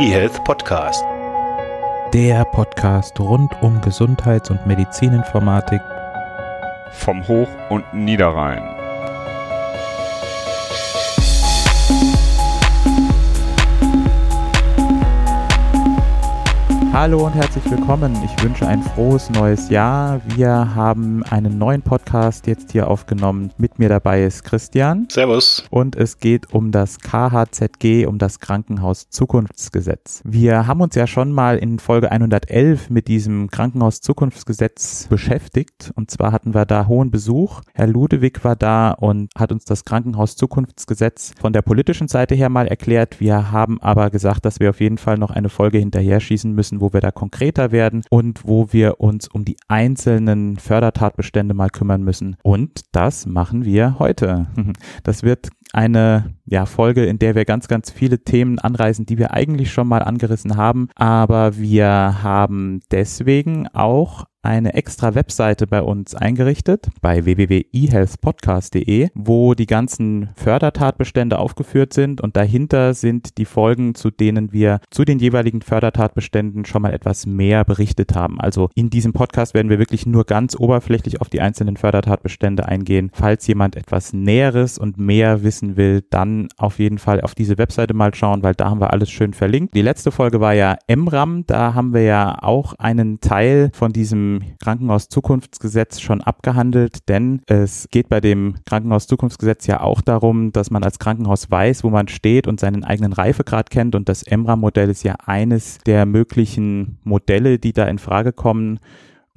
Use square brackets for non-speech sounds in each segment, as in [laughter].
eHealth Podcast. Der Podcast rund um Gesundheits- und Medizininformatik vom Hoch- und Niederrhein. Hallo und herzlich willkommen. Ich wünsche ein frohes neues Jahr. Wir haben einen neuen Podcast jetzt hier aufgenommen. Mit mir dabei ist Christian. Servus. Und es geht um das KHZG, um das Krankenhaus Zukunftsgesetz. Wir haben uns ja schon mal in Folge 111 mit diesem Krankenhaus Zukunftsgesetz beschäftigt. Und zwar hatten wir da hohen Besuch. Herr Ludewig war da und hat uns das Krankenhaus Zukunftsgesetz von der politischen Seite her mal erklärt. Wir haben aber gesagt, dass wir auf jeden Fall noch eine Folge hinterher schießen müssen, wo wir da konkreter werden und wo wir uns um die einzelnen Fördertatbestände mal kümmern müssen. Und das machen wir heute. [laughs] Das wird eine ja, Folge, in der wir ganz, ganz viele Themen anreißen, die wir eigentlich schon mal angerissen haben. Aber wir haben deswegen auch eine extra Webseite bei uns eingerichtet bei www.ehealthpodcast.de, wo die ganzen Fördertatbestände aufgeführt sind und dahinter sind die Folgen, zu denen wir zu den jeweiligen Fördertatbeständen schon mal etwas mehr berichtet haben. Also in diesem Podcast werden wir wirklich nur ganz oberflächlich auf die einzelnen Fördertatbestände eingehen. Falls jemand etwas Näheres und mehr wissen will, dann auf jeden Fall auf diese Webseite mal schauen, weil da haben wir alles schön verlinkt. Die letzte Folge war ja MRAM, da haben wir ja auch einen Teil von diesem Krankenhaus-Zukunftsgesetz schon abgehandelt, denn es geht bei dem Krankenhaus-Zukunftsgesetz ja auch darum, dass man als Krankenhaus weiß, wo man steht und seinen eigenen Reifegrad kennt und das EMRA-Modell ist ja eines der möglichen Modelle, die da in Frage kommen.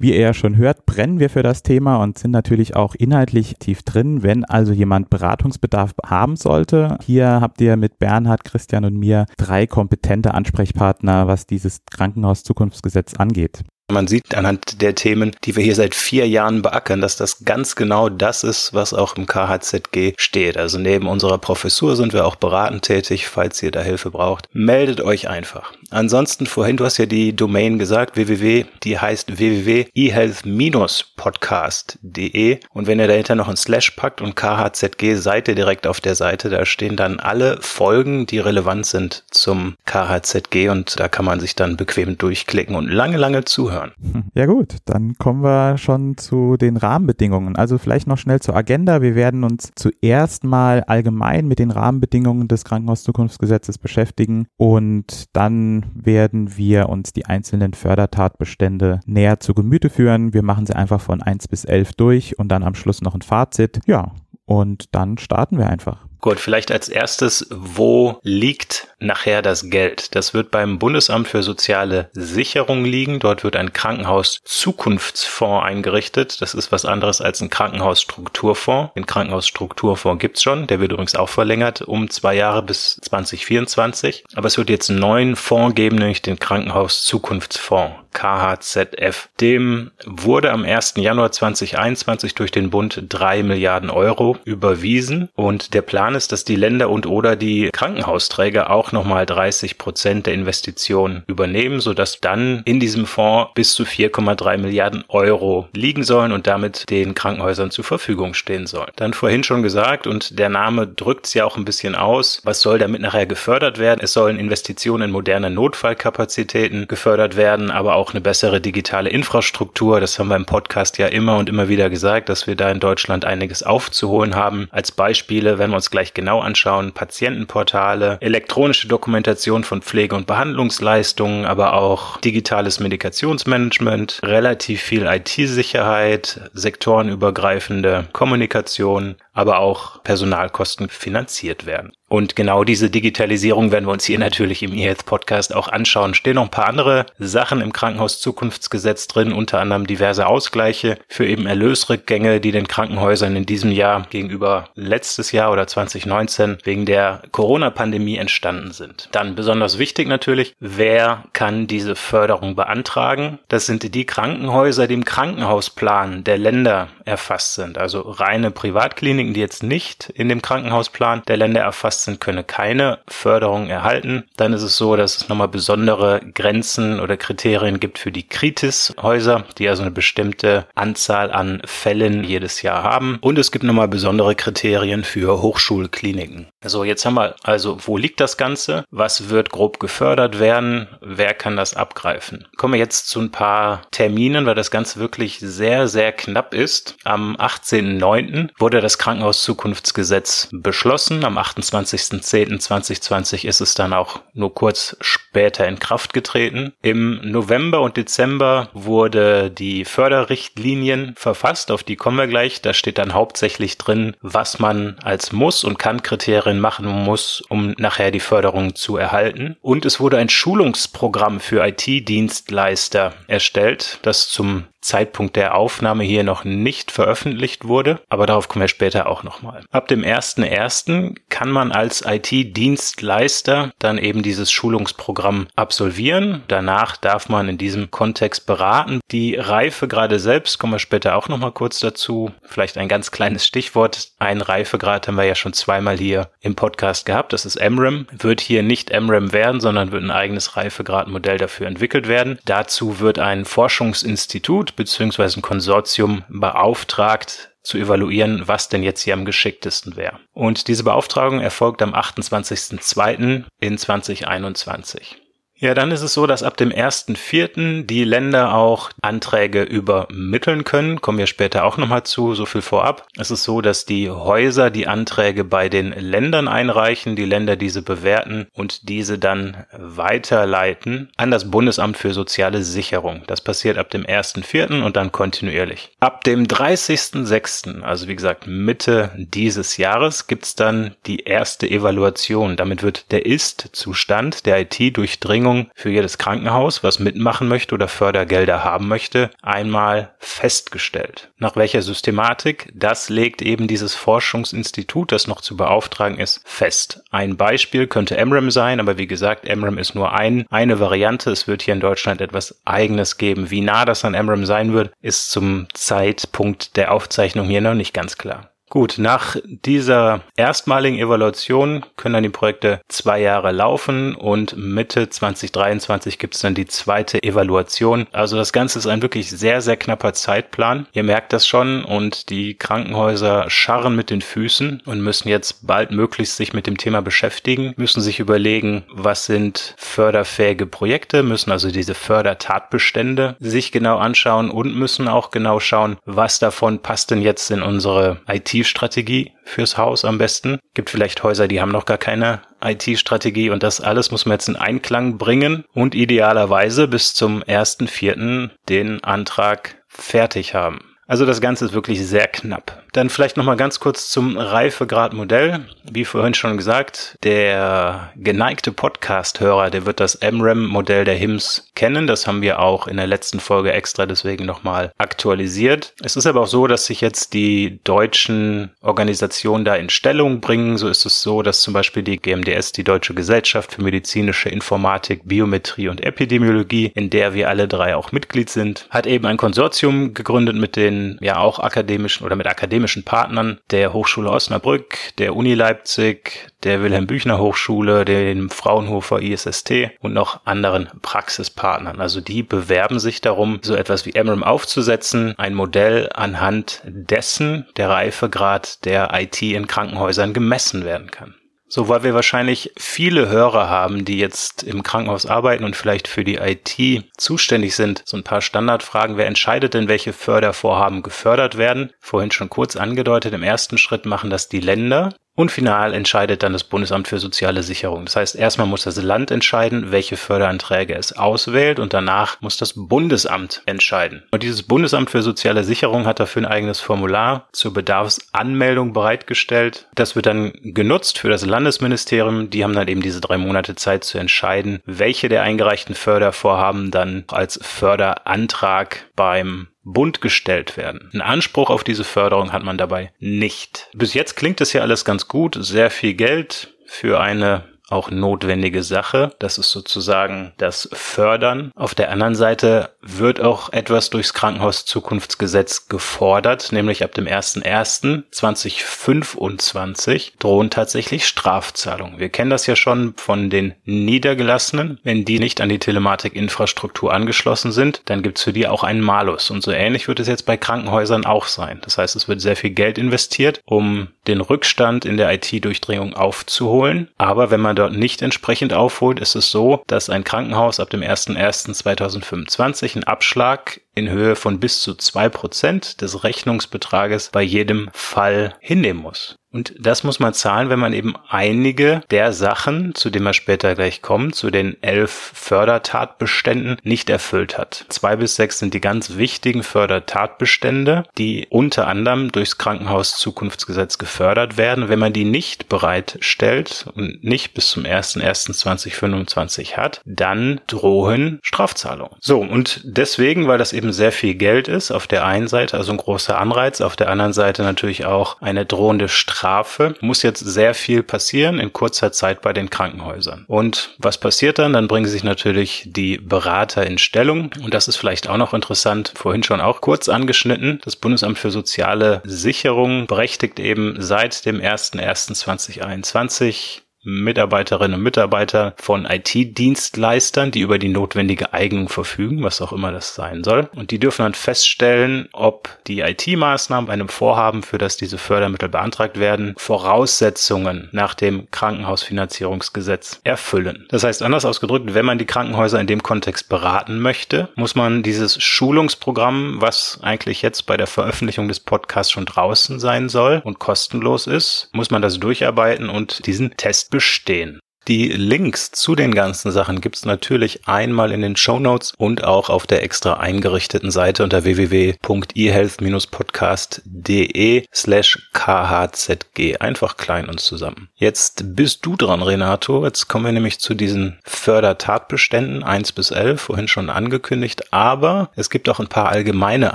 Wie ihr ja schon hört, brennen wir für das Thema und sind natürlich auch inhaltlich tief drin. Wenn also jemand Beratungsbedarf haben sollte, hier habt ihr mit Bernhard, Christian und mir drei kompetente Ansprechpartner, was dieses Krankenhaus-Zukunftsgesetz angeht. Man sieht anhand der Themen, die wir hier seit vier Jahren beackern, dass das ganz genau das ist, was auch im KHZG steht. Also neben unserer Professur sind wir auch beratend tätig, falls ihr da Hilfe braucht. Meldet euch einfach. Ansonsten vorhin, du hast ja die Domain gesagt, www, die heißt www.ehealth-podcast.de und wenn ihr dahinter noch ein Slash packt und KHZG, seid ihr direkt auf der Seite. Da stehen dann alle Folgen, die relevant sind zum KHZG und da kann man sich dann bequem durchklicken und lange, lange zuhören hören. [laughs] Ja gut, dann kommen wir schon zu den Rahmenbedingungen. Also vielleicht noch schnell zur Agenda. Wir werden uns zuerst mal allgemein mit den Rahmenbedingungen des Krankenhauszukunftsgesetzes beschäftigen und dann werden wir uns die einzelnen Fördertatbestände näher zu Gemüte führen. Wir machen sie einfach von 1 bis 11 durch und dann am Schluss noch ein Fazit. Ja, und dann starten wir einfach. Gut, vielleicht als erstes, wo liegt nachher das Geld? Das wird beim Bundesamt für soziale Sicherung liegen. Dort wird ein Krankenhaus-Zukunftsfonds eingerichtet. Das ist was anderes als ein Krankenhausstrukturfonds. Den Krankenhausstrukturfonds gibt's schon. Der wird übrigens auch verlängert um zwei Jahre bis 2024. Aber es wird jetzt einen neuen Fonds geben, nämlich den Krankenhaus-Zukunftsfonds. KHZF. Dem wurde am 1. Januar 2021 durch den Bund drei Milliarden Euro überwiesen und der Plan ist, dass die Länder und oder die Krankenhausträger auch nochmal 30 Prozent der Investitionen übernehmen, sodass dann in diesem Fonds bis zu 4,3 Milliarden Euro liegen sollen und damit den Krankenhäusern zur Verfügung stehen sollen. Dann vorhin schon gesagt und der Name drückt es ja auch ein bisschen aus, was soll damit nachher gefördert werden? Es sollen Investitionen in moderne Notfallkapazitäten gefördert werden, aber auch eine bessere digitale Infrastruktur. Das haben wir im Podcast ja immer und immer wieder gesagt, dass wir da in Deutschland einiges aufzuholen haben. Als Beispiele, wenn wir uns gleich genau anschauen. Patientenportale, elektronische Dokumentation von Pflege- und Behandlungsleistungen, aber auch digitales Medikationsmanagement, relativ viel IT-Sicherheit, sektorenübergreifende Kommunikation, aber auch Personalkosten finanziert werden. Und genau diese Digitalisierung werden wir uns hier natürlich im eHealth Podcast auch anschauen. Stehen noch ein paar andere Sachen im Krankenhauszukunftsgesetz drin, unter anderem diverse Ausgleiche für eben Erlösrückgänge, die den Krankenhäusern in diesem Jahr gegenüber letztes Jahr oder 2019 wegen der Corona-Pandemie entstanden sind. Dann besonders wichtig natürlich, wer kann diese Förderung beantragen? Das sind die Krankenhäuser, die im Krankenhausplan der Länder erfasst sind. Also reine Privatkliniken, die jetzt nicht in dem Krankenhausplan der Länder erfasst sind, können keine Förderung erhalten. Dann ist es so, dass es nochmal besondere Grenzen oder Kriterien gibt für die Kritis-Häuser, die also eine bestimmte Anzahl an Fällen jedes Jahr haben. Und es gibt nochmal besondere Kriterien für Hochschulkliniken. So, jetzt haben wir also, wo liegt das Ganze? Was wird grob gefördert werden? Wer kann das abgreifen? Kommen wir jetzt zu ein paar Terminen, weil das Ganze wirklich sehr, sehr knapp ist. Am 18.09. wurde das Krankenhauszukunftsgesetz beschlossen. Am 28.10.2020 ist es dann auch nur kurz später in Kraft getreten. Im November und Dezember wurde die Förderrichtlinien verfasst. Auf die kommen wir gleich. Da steht dann hauptsächlich drin, was man als Muss- und Kann-Kriterien Kriterien machen muss, um nachher die Förderung zu erhalten. Und es wurde ein Schulungsprogramm für IT-Dienstleister erstellt, das zum Zeitpunkt der Aufnahme hier noch nicht veröffentlicht wurde, aber darauf kommen wir später auch nochmal. Ab dem 1.1. kann man als IT-Dienstleister dann eben dieses Schulungsprogramm absolvieren. Danach darf man in diesem Kontext beraten. Die Reifegrade selbst kommen wir später auch nochmal kurz dazu. Vielleicht ein ganz kleines Stichwort. Ein Reifegrad haben wir ja schon zweimal hier im Podcast gehabt. Das ist MRAM. Wird hier nicht MRAM werden, sondern wird ein eigenes Reifegradmodell dafür entwickelt werden. Dazu wird ein Forschungsinstitut beziehungsweise ein Konsortium beauftragt, zu evaluieren, was denn jetzt hier am geschicktesten wäre. Und diese Beauftragung erfolgt am 28.02. in 2021. Ja, dann ist es so, dass ab dem 1.4. die Länder auch Anträge übermitteln können. Kommen wir später auch nochmal zu, so viel vorab. Es ist so, dass die Häuser die Anträge bei den Ländern einreichen, die Länder diese bewerten und diese dann weiterleiten an das Bundesamt für soziale Sicherung. Das passiert ab dem 1.4. und dann kontinuierlich. Ab dem 30.6., also wie gesagt Mitte dieses Jahres, gibt's dann die erste Evaluation. Damit wird der Ist-Zustand der IT-Durchdringung Verordnung für jedes Krankenhaus, was mitmachen möchte oder Fördergelder haben möchte, einmal festgestellt. Nach welcher Systematik? Das legt eben dieses Forschungsinstitut, das noch zu beauftragen ist, fest. Ein Beispiel könnte MRAM sein, aber wie gesagt, MRAM ist nur ein, eine Variante. Es wird hier in Deutschland etwas eigenes geben. Wie nah das an MRAM sein wird, ist zum Zeitpunkt der Aufzeichnung hier noch nicht ganz klar. Gut, nach dieser erstmaligen Evaluation können dann die Projekte zwei Jahre laufen und Mitte 2023 gibt es dann die zweite Evaluation. Also das Ganze ist ein wirklich sehr, sehr knapper Zeitplan. Ihr merkt das schon und die Krankenhäuser scharren mit den Füßen und müssen jetzt bald möglichst sich mit dem Thema beschäftigen, müssen sich überlegen, was sind förderfähige Projekte, müssen also diese Fördertatbestände sich genau anschauen und müssen auch genau schauen, was davon passt denn jetzt in unsere IT IT-Strategie fürs Haus am besten. Gibt vielleicht Häuser, die haben noch gar keine IT-Strategie und das alles muss man jetzt in Einklang bringen und idealerweise bis zum 1.4. den Antrag fertig haben. Also das Ganze ist wirklich sehr knapp. Dann vielleicht nochmal ganz kurz zum Reifegradmodell. Wie vorhin schon gesagt, der geneigte Podcast-Hörer, der wird das MRAM-Modell der HIMS kennen. Das haben wir auch in der letzten Folge extra deswegen nochmal aktualisiert. Es ist aber auch so, dass sich jetzt die deutschen Organisationen da in Stellung bringen. So ist es so, dass zum Beispiel die GMDS, die Deutsche Gesellschaft für medizinische Informatik, Biometrie und Epidemiologie, in der wir alle drei auch Mitglied sind, hat eben ein Konsortium gegründet mit den ja auch akademischen oder mit akademischen Partnern der Hochschule Osnabrück, der Uni Leipzig, der Wilhelm Büchner Hochschule, dem Fraunhofer ISST und noch anderen Praxispartnern. Also die bewerben sich darum, so etwas wie MRAM aufzusetzen, ein Modell anhand dessen der Reifegrad der IT in Krankenhäusern gemessen werden kann. So, weil wir wahrscheinlich viele Hörer haben, die jetzt im Krankenhaus arbeiten und vielleicht für die IT zuständig sind. So ein paar Standardfragen. Wer entscheidet denn, welche Fördervorhaben gefördert werden? Vorhin schon kurz angedeutet. Im ersten Schritt machen das die Länder. Und final entscheidet dann das Bundesamt für soziale Sicherung. Das heißt, erstmal muss das Land entscheiden, welche Förderanträge es auswählt und danach muss das Bundesamt entscheiden. Und dieses Bundesamt für soziale Sicherung hat dafür ein eigenes Formular zur Bedarfsanmeldung bereitgestellt. Das wird dann genutzt für das Landesministerium. Die haben dann eben diese drei Monate Zeit zu entscheiden, welche der eingereichten Fördervorhaben dann als Förderantrag beim Bund gestellt werden. Ein Anspruch auf diese Förderung hat man dabei nicht. Bis jetzt klingt es ja alles ganz gut, sehr viel Geld für eine auch notwendige Sache. Das ist sozusagen das Fördern. Auf der anderen Seite wird auch etwas durchs Krankenhauszukunftsgesetz gefordert, nämlich ab dem 01.01.2025 drohen tatsächlich Strafzahlungen. Wir kennen das ja schon von den Niedergelassenen. Wenn die nicht an die Telematikinfrastruktur angeschlossen sind, dann gibt's für die auch einen Malus. Und so ähnlich wird es jetzt bei Krankenhäusern auch sein. Das heißt, es wird sehr viel Geld investiert, um den Rückstand in der IT-Durchdringung aufzuholen. Aber wenn man dort nicht entsprechend aufholt, ist es so, dass ein Krankenhaus ab dem 01.01.2025 einen Abschlag in Höhe von bis zu zwei Prozent des Rechnungsbetrages bei jedem Fall hinnehmen muss. Und das muss man zahlen, wenn man eben einige der Sachen, zu denen wir später gleich kommen, zu den elf Fördertatbeständen nicht erfüllt hat. Zwei bis sechs sind die ganz wichtigen Fördertatbestände, die unter anderem durchs Krankenhauszukunftsgesetz gefördert werden. Wenn man die nicht bereitstellt und nicht bis zum 01.01.2025 hat, dann drohen Strafzahlungen. So, und deswegen, weil das eben sehr viel Geld ist, auf der einen Seite, also ein großer Anreiz, auf der anderen Seite natürlich auch eine drohende Strafe, Strafe muss jetzt sehr viel passieren in kurzer Zeit bei den Krankenhäusern. Und was passiert dann? Dann bringen sich natürlich die Berater in Stellung. Und das ist vielleicht auch noch interessant, vorhin schon auch kurz angeschnitten. Das Bundesamt für soziale Sicherung berechtigt eben seit dem 01.01.2021 Mitarbeiterinnen und Mitarbeiter von IT-Dienstleistern, die über die notwendige Eignung verfügen, was auch immer das sein soll. Und die dürfen dann feststellen, ob die IT-Maßnahmen einem Vorhaben, für das diese Fördermittel beantragt werden, Voraussetzungen nach dem Krankenhausfinanzierungsgesetz erfüllen. Das heißt, anders ausgedrückt, wenn man die Krankenhäuser in dem Kontext beraten möchte, muss man dieses Schulungsprogramm, was eigentlich jetzt bei der Veröffentlichung des Podcasts schon draußen sein soll und kostenlos ist, muss man das durcharbeiten und diesen Test bestehen. Die Links zu den ganzen Sachen gibt's natürlich einmal in den Show Notes und auch auf der extra eingerichteten Seite unter www.ehealth-podcast.de slash khzg. Einfach klein und zusammen. Jetzt bist du dran, Renato. Jetzt kommen wir nämlich zu diesen Fördertatbeständen 1 bis 11, vorhin schon angekündigt. Aber es gibt auch ein paar allgemeine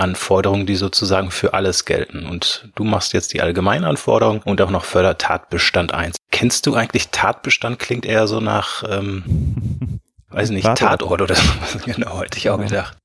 Anforderungen, die sozusagen für alles gelten. Und du machst jetzt die allgemeine Anforderung und auch noch Fördertatbestand 1. Kennst du eigentlich Tatbestand? Klingt eher so nach, ähm, [laughs] weiß nicht, Tatort oder so. [laughs] genau, hätte ich auch gedacht.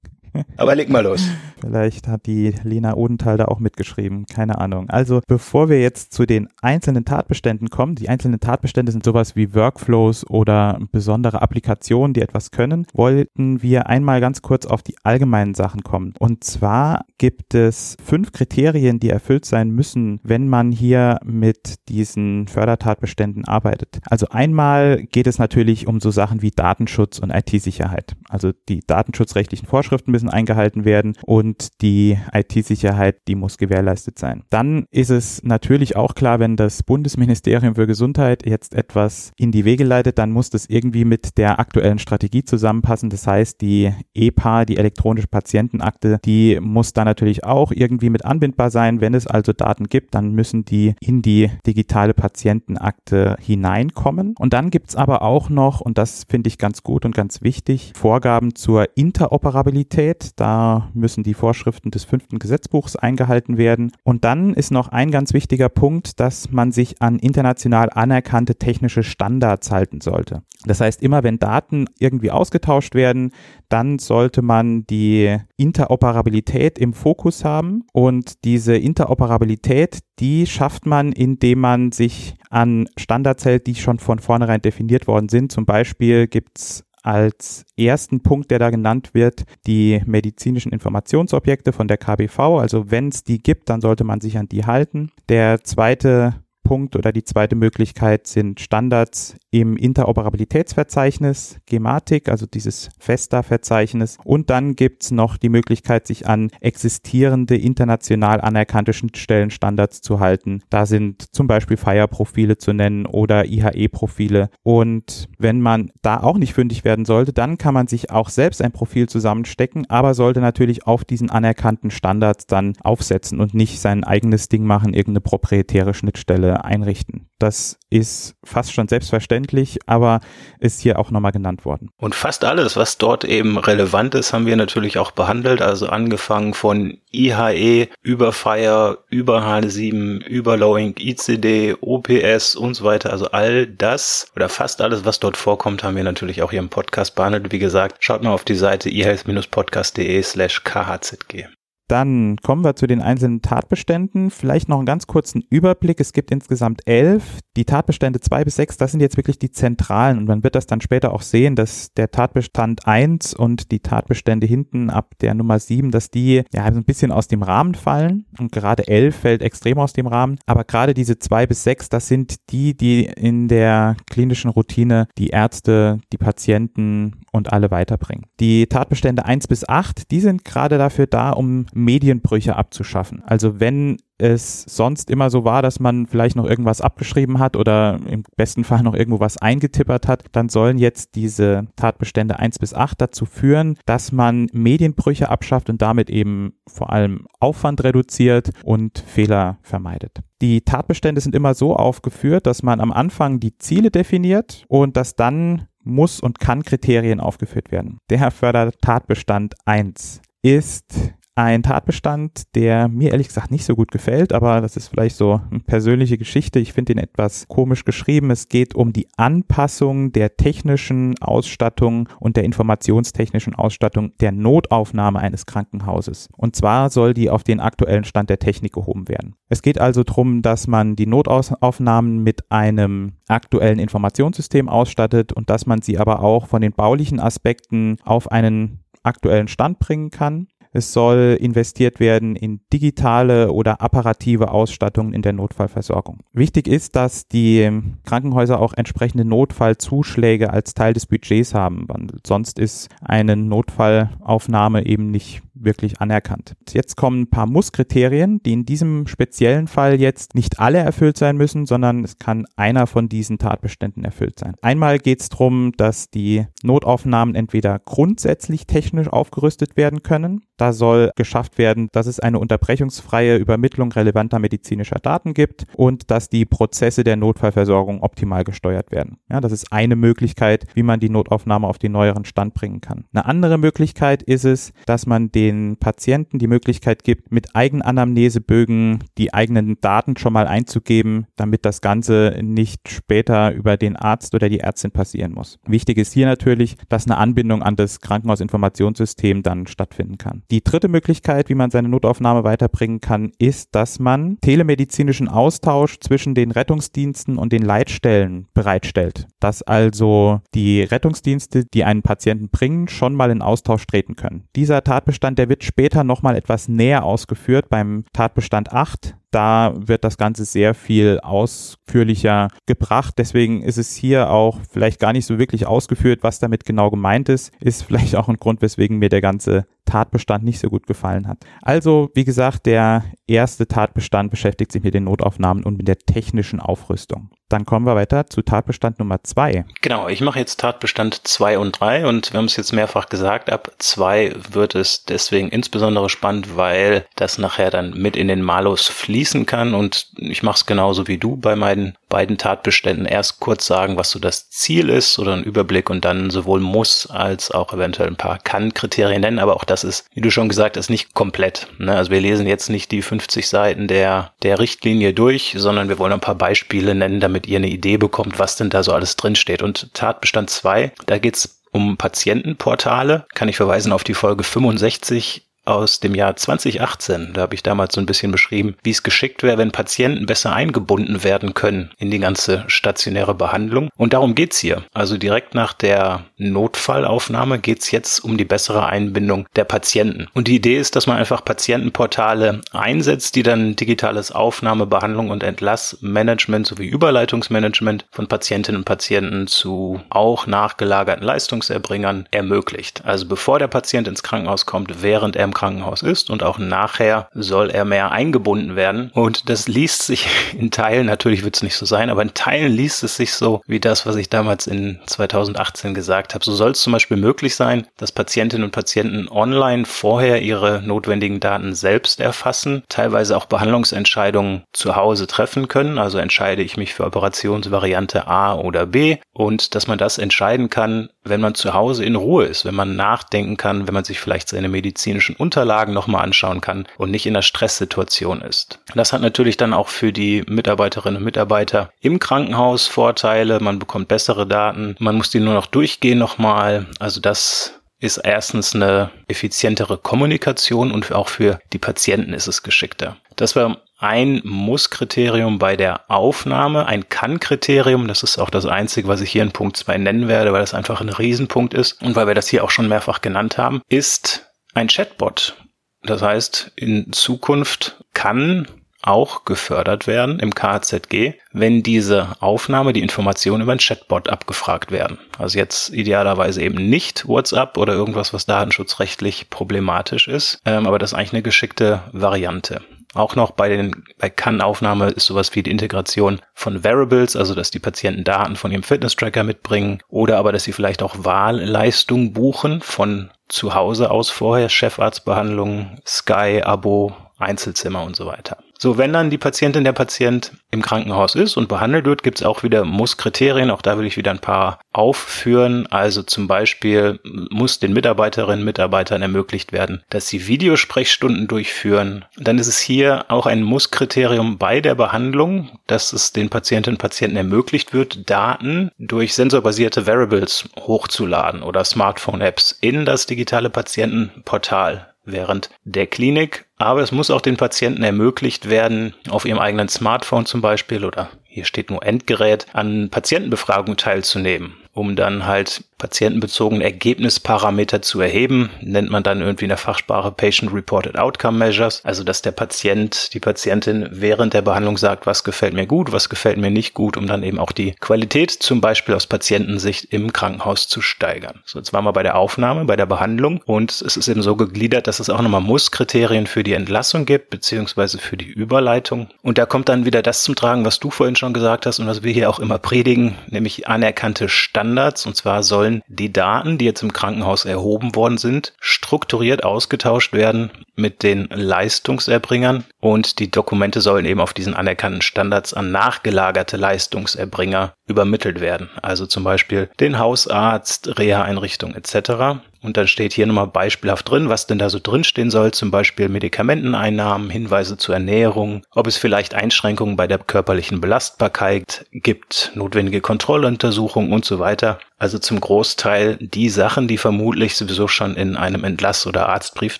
Aber leg mal los. Vielleicht hat die Lena Odenthal da auch mitgeschrieben, keine Ahnung. Also bevor wir jetzt zu den einzelnen Tatbeständen kommen, die einzelnen Tatbestände sind sowas wie Workflows oder besondere Applikationen, die etwas können, wollten wir einmal ganz kurz auf die allgemeinen Sachen kommen. Und zwar gibt es fünf Kriterien, die erfüllt sein müssen, wenn man hier mit diesen Fördertatbeständen arbeitet. Also einmal geht es natürlich um so Sachen wie Datenschutz und IT-Sicherheit. Also die datenschutzrechtlichen Vorschriften müssen eingehalten werden und die IT-Sicherheit, die muss gewährleistet sein. Dann ist es natürlich auch klar, wenn das Bundesministerium für Gesundheit jetzt etwas in die Wege leitet, dann muss das irgendwie mit der aktuellen Strategie zusammenpassen. Das heißt, die EPA, die elektronische Patientenakte, die muss da natürlich auch irgendwie mit anbindbar sein. Wenn es also Daten gibt, dann müssen die in die digitale Patientenakte hineinkommen. Und dann gibt es aber auch noch, und das finde ich ganz gut und ganz wichtig, Vorgaben zur Interoperabilität Qualität. Da müssen die Vorschriften des fünften Gesetzbuchs eingehalten werden. Und dann ist noch ein ganz wichtiger Punkt, dass man sich an international anerkannte technische Standards halten sollte. Das heißt, immer wenn Daten irgendwie ausgetauscht werden, dann sollte man die Interoperabilität im Fokus haben. Und diese Interoperabilität, die schafft man, indem man sich an Standards hält, die schon von vornherein definiert worden sind. Zum Beispiel gibt es als ersten Punkt, der da genannt wird, die medizinischen Informationsobjekte von der KBV. Also wenn es die gibt, dann sollte man sich an die halten. Der zweite Punkt oder die zweite Möglichkeit sind Standards im Interoperabilitätsverzeichnis, Gematik, also dieses FESTA-Verzeichnis. Und dann gibt's noch die Möglichkeit, sich an existierende international anerkannte Schnittstellenstandards zu halten. Da sind zum Beispiel FIRE-Profile zu nennen oder IHE-Profile. Und wenn man da auch nicht fündig werden sollte, dann kann man sich auch selbst ein Profil zusammenstecken, aber sollte natürlich auf diesen anerkannten Standards dann aufsetzen und nicht sein eigenes Ding machen, irgendeine proprietäre Schnittstelle Stelle einrichten. Das ist fast schon selbstverständlich, aber ist hier auch nochmal genannt worden. Und fast alles, was dort eben relevant ist, haben wir natürlich auch behandelt. Also angefangen von IHE über Fire, über HL7, über Lowing ICD, OPS und so weiter. Also all das oder fast alles, was dort vorkommt, haben wir natürlich auch hier im Podcast behandelt. Wie gesagt, schaut mal auf die Seite ehealth-podcast.de slash khzg. Dann kommen wir zu den einzelnen Tatbeständen. Vielleicht noch einen ganz kurzen Überblick. Es gibt insgesamt elf. Die Tatbestände zwei bis sechs, das sind jetzt wirklich die zentralen. Und man wird das dann später auch sehen, dass der Tatbestand eins und die Tatbestände hinten ab der Nummer sieben, dass die ja ein bisschen aus dem Rahmen fallen. Und gerade elf fällt extrem aus dem Rahmen. Aber gerade diese zwei bis sechs, das sind die, die in der klinischen Routine die Ärzte, die Patienten und alle weiterbringen. Die Tatbestände eins bis acht, die sind gerade dafür da, um Medienbrüche abzuschaffen. Also wenn es sonst immer so war, dass man vielleicht noch irgendwas abgeschrieben hat oder im besten Fall noch irgendwo was eingetippert hat, dann sollen jetzt diese Tatbestände 1 bis 8 dazu führen, dass man Medienbrüche abschafft und damit eben vor allem Aufwand reduziert und Fehler vermeidet. Die Tatbestände sind immer so aufgeführt, dass man am Anfang die Ziele definiert und dass dann muss und kann Kriterien aufgeführt werden. Der Fördertatbestand 1 ist ein Tatbestand, der mir ehrlich gesagt nicht so gut gefällt, aber das ist vielleicht so eine persönliche Geschichte. Ich finde ihn etwas komisch geschrieben. Es geht um die Anpassung der technischen Ausstattung und der informationstechnischen Ausstattung der Notaufnahme eines Krankenhauses. Und zwar soll die auf den aktuellen Stand der Technik gehoben werden. Es geht also darum, dass man die Notaufnahmen mit einem aktuellen Informationssystem ausstattet und dass man sie aber auch von den baulichen Aspekten auf einen aktuellen Stand bringen kann. Es soll investiert werden in digitale oder apparative Ausstattungen in der Notfallversorgung. Wichtig ist, dass die Krankenhäuser auch entsprechende Notfallzuschläge als Teil des Budgets haben. Sonst ist eine Notfallaufnahme eben nicht wirklich anerkannt. Jetzt kommen ein paar Musskriterien, die in diesem speziellen Fall jetzt nicht alle erfüllt sein müssen, sondern es kann einer von diesen Tatbeständen erfüllt sein. Einmal geht es darum, dass die Notaufnahmen entweder grundsätzlich technisch aufgerüstet werden können. Da soll geschafft werden, dass es eine unterbrechungsfreie Übermittlung relevanter medizinischer Daten gibt und dass die Prozesse der Notfallversorgung optimal gesteuert werden. Ja, das ist eine Möglichkeit, wie man die Notaufnahme auf den neueren Stand bringen kann. Eine andere Möglichkeit ist es, dass man den den Patienten die Möglichkeit gibt, mit Eigenanamnesebögen die eigenen Daten schon mal einzugeben, damit das Ganze nicht später über den Arzt oder die Ärztin passieren muss. Wichtig ist hier natürlich, dass eine Anbindung an das Krankenhausinformationssystem dann stattfinden kann. Die dritte Möglichkeit, wie man seine Notaufnahme weiterbringen kann, ist, dass man telemedizinischen Austausch zwischen den Rettungsdiensten und den Leitstellen bereitstellt. Dass also die Rettungsdienste, die einen Patienten bringen, schon mal in Austausch treten können. Dieser Tatbestand, der wird später nochmal etwas näher ausgeführt beim Tatbestand 8. Da wird das Ganze sehr viel ausführlicher gebracht. Deswegen ist es hier auch vielleicht gar nicht so wirklich ausgeführt, was damit genau gemeint ist. Ist vielleicht auch ein Grund, weswegen mir der ganze Tatbestand nicht so gut gefallen hat. Also, wie gesagt, der erste Tatbestand beschäftigt sich mit den Notaufnahmen und mit der technischen Aufrüstung. Dann kommen wir weiter zu Tatbestand Nummer zwei. Genau, ich mache jetzt Tatbestand zwei und drei und wir haben es jetzt mehrfach gesagt, ab zwei wird es deswegen insbesondere spannend, weil das nachher dann mit in den Malus fließen kann und ich mache es genauso wie du bei meinen beiden Tatbeständen. Erst kurz sagen, was so das Ziel ist oder einen Überblick und dann sowohl muss als auch eventuell ein paar Kann-Kriterien nennen, aber auch das ist, wie du schon gesagt hast, nicht komplett. Ne? Also wir lesen jetzt nicht die 50 Seiten der, der Richtlinie durch, sondern wir wollen ein paar Beispiele nennen, damit ihr eine Idee bekommt, was denn da so alles drinsteht. Und Tatbestand 2, da geht's um Patientenportale. Kann ich verweisen auf die Folge 65 aus dem Jahr 2018. Da habe ich damals so ein bisschen beschrieben, wie es geschickt wäre, wenn Patienten besser eingebunden werden können in die ganze stationäre Behandlung. Und darum geht's hier. Also direkt nach der Notfallaufnahme geht's jetzt um die bessere Einbindung der Patienten. Und die Idee ist, dass man einfach Patientenportale einsetzt, die dann digitales Aufnahme, Behandlung und Entlassmanagement sowie Überleitungsmanagement von Patientinnen und Patienten zu auch nachgelagerten Leistungserbringern ermöglicht. Also bevor der Patient ins Krankenhaus kommt, während er Krankenhaus ist und auch nachher soll er mehr eingebunden werden. Und das liest sich [laughs] in Teilen, natürlich wird es nicht so sein, aber in Teilen liest es sich so wie das, was ich damals in 2018 gesagt habe. So soll es zum Beispiel möglich sein, dass Patientinnen und Patienten online vorher ihre notwendigen Daten selbst erfassen, teilweise auch Behandlungsentscheidungen zu Hause treffen können. Also entscheide ich mich für Operationsvariante A oder B und dass man das entscheiden kann, wenn man zu Hause in Ruhe ist, wenn man nachdenken kann, wenn man sich vielleicht seine medizinischen Unterlagen nochmal anschauen kann und nicht in einer Stresssituation ist. Das hat natürlich dann auch für die Mitarbeiterinnen und Mitarbeiter im Krankenhaus Vorteile. Man bekommt bessere Daten. Man muss die nur noch durchgehen nochmal. Also das ist erstens eine effizientere Kommunikation und auch für die Patienten ist es geschickter. Das war ein Muss-Kriterium bei der Aufnahme, ein Kann-Kriterium. Das ist auch das Einzige, was ich hier in Punkt 2 nennen werde, weil das einfach ein Riesenpunkt ist und weil wir das hier auch schon mehrfach genannt haben, ist ein Chatbot. Das heißt, in Zukunft kann auch gefördert werden im KZG, wenn diese Aufnahme, die Informationen über ein Chatbot abgefragt werden. Also jetzt idealerweise eben nicht WhatsApp oder irgendwas, was datenschutzrechtlich problematisch ist, ähm, aber das ist eigentlich eine geschickte Variante. Auch noch bei den bei Kann-Aufnahme ist sowas wie die Integration von Variables, also dass die Patienten Daten von ihrem Fitness-Tracker mitbringen oder aber, dass sie vielleicht auch Wahlleistung buchen von zu Hause aus vorher, Chefarztbehandlung, Sky-Abo, Einzelzimmer und so weiter. So, wenn dann die Patientin, der Patient im Krankenhaus ist und behandelt wird, gibt es auch wieder Muss-Kriterien. Auch da will ich wieder ein paar aufführen. Also zum Beispiel muss den Mitarbeiterinnen und Mitarbeitern ermöglicht werden, dass sie Videosprechstunden durchführen. Dann ist es hier auch ein Muss-Kriterium bei der Behandlung, dass es den Patientinnen und Patienten ermöglicht wird, Daten durch sensorbasierte Variables hochzuladen oder Smartphone-Apps in das digitale Patientenportal während der Klinik. Aber es muss auch den Patienten ermöglicht werden, auf ihrem eigenen Smartphone zum Beispiel oder hier steht nur Endgerät, an Patientenbefragungen teilzunehmen um dann halt patientenbezogene Ergebnisparameter zu erheben, nennt man dann irgendwie in der Fachsprache Patient Reported Outcome Measures, also dass der Patient, die Patientin während der Behandlung sagt, was gefällt mir gut, was gefällt mir nicht gut, um dann eben auch die Qualität zum Beispiel aus Patientensicht im Krankenhaus zu steigern. So, jetzt waren wir bei der Aufnahme, bei der Behandlung und es ist eben so gegliedert, dass es auch nochmal Muss-Kriterien für die Entlassung gibt, beziehungsweise für die Überleitung. Und da kommt dann wieder das zum Tragen, was du vorhin schon gesagt hast und was wir hier auch immer predigen, nämlich anerkannte Standards Standards. Und zwar sollen die Daten, die jetzt im Krankenhaus erhoben worden sind, strukturiert ausgetauscht werden mit den Leistungserbringern. Und die Dokumente sollen eben auf diesen anerkannten Standards an nachgelagerte Leistungserbringer übermittelt werden. Also zum Beispiel den Hausarzt, Reha-Einrichtung etc. Und dann steht hier nochmal beispielhaft drin, was denn da so drinstehen soll, zum Beispiel Medikamenteneinnahmen, Hinweise zur Ernährung, ob es vielleicht Einschränkungen bei der körperlichen Belastbarkeit gibt, notwendige Kontrolluntersuchungen und so weiter. Also zum Großteil die Sachen, die vermutlich sowieso schon in einem Entlass- oder Arztbrief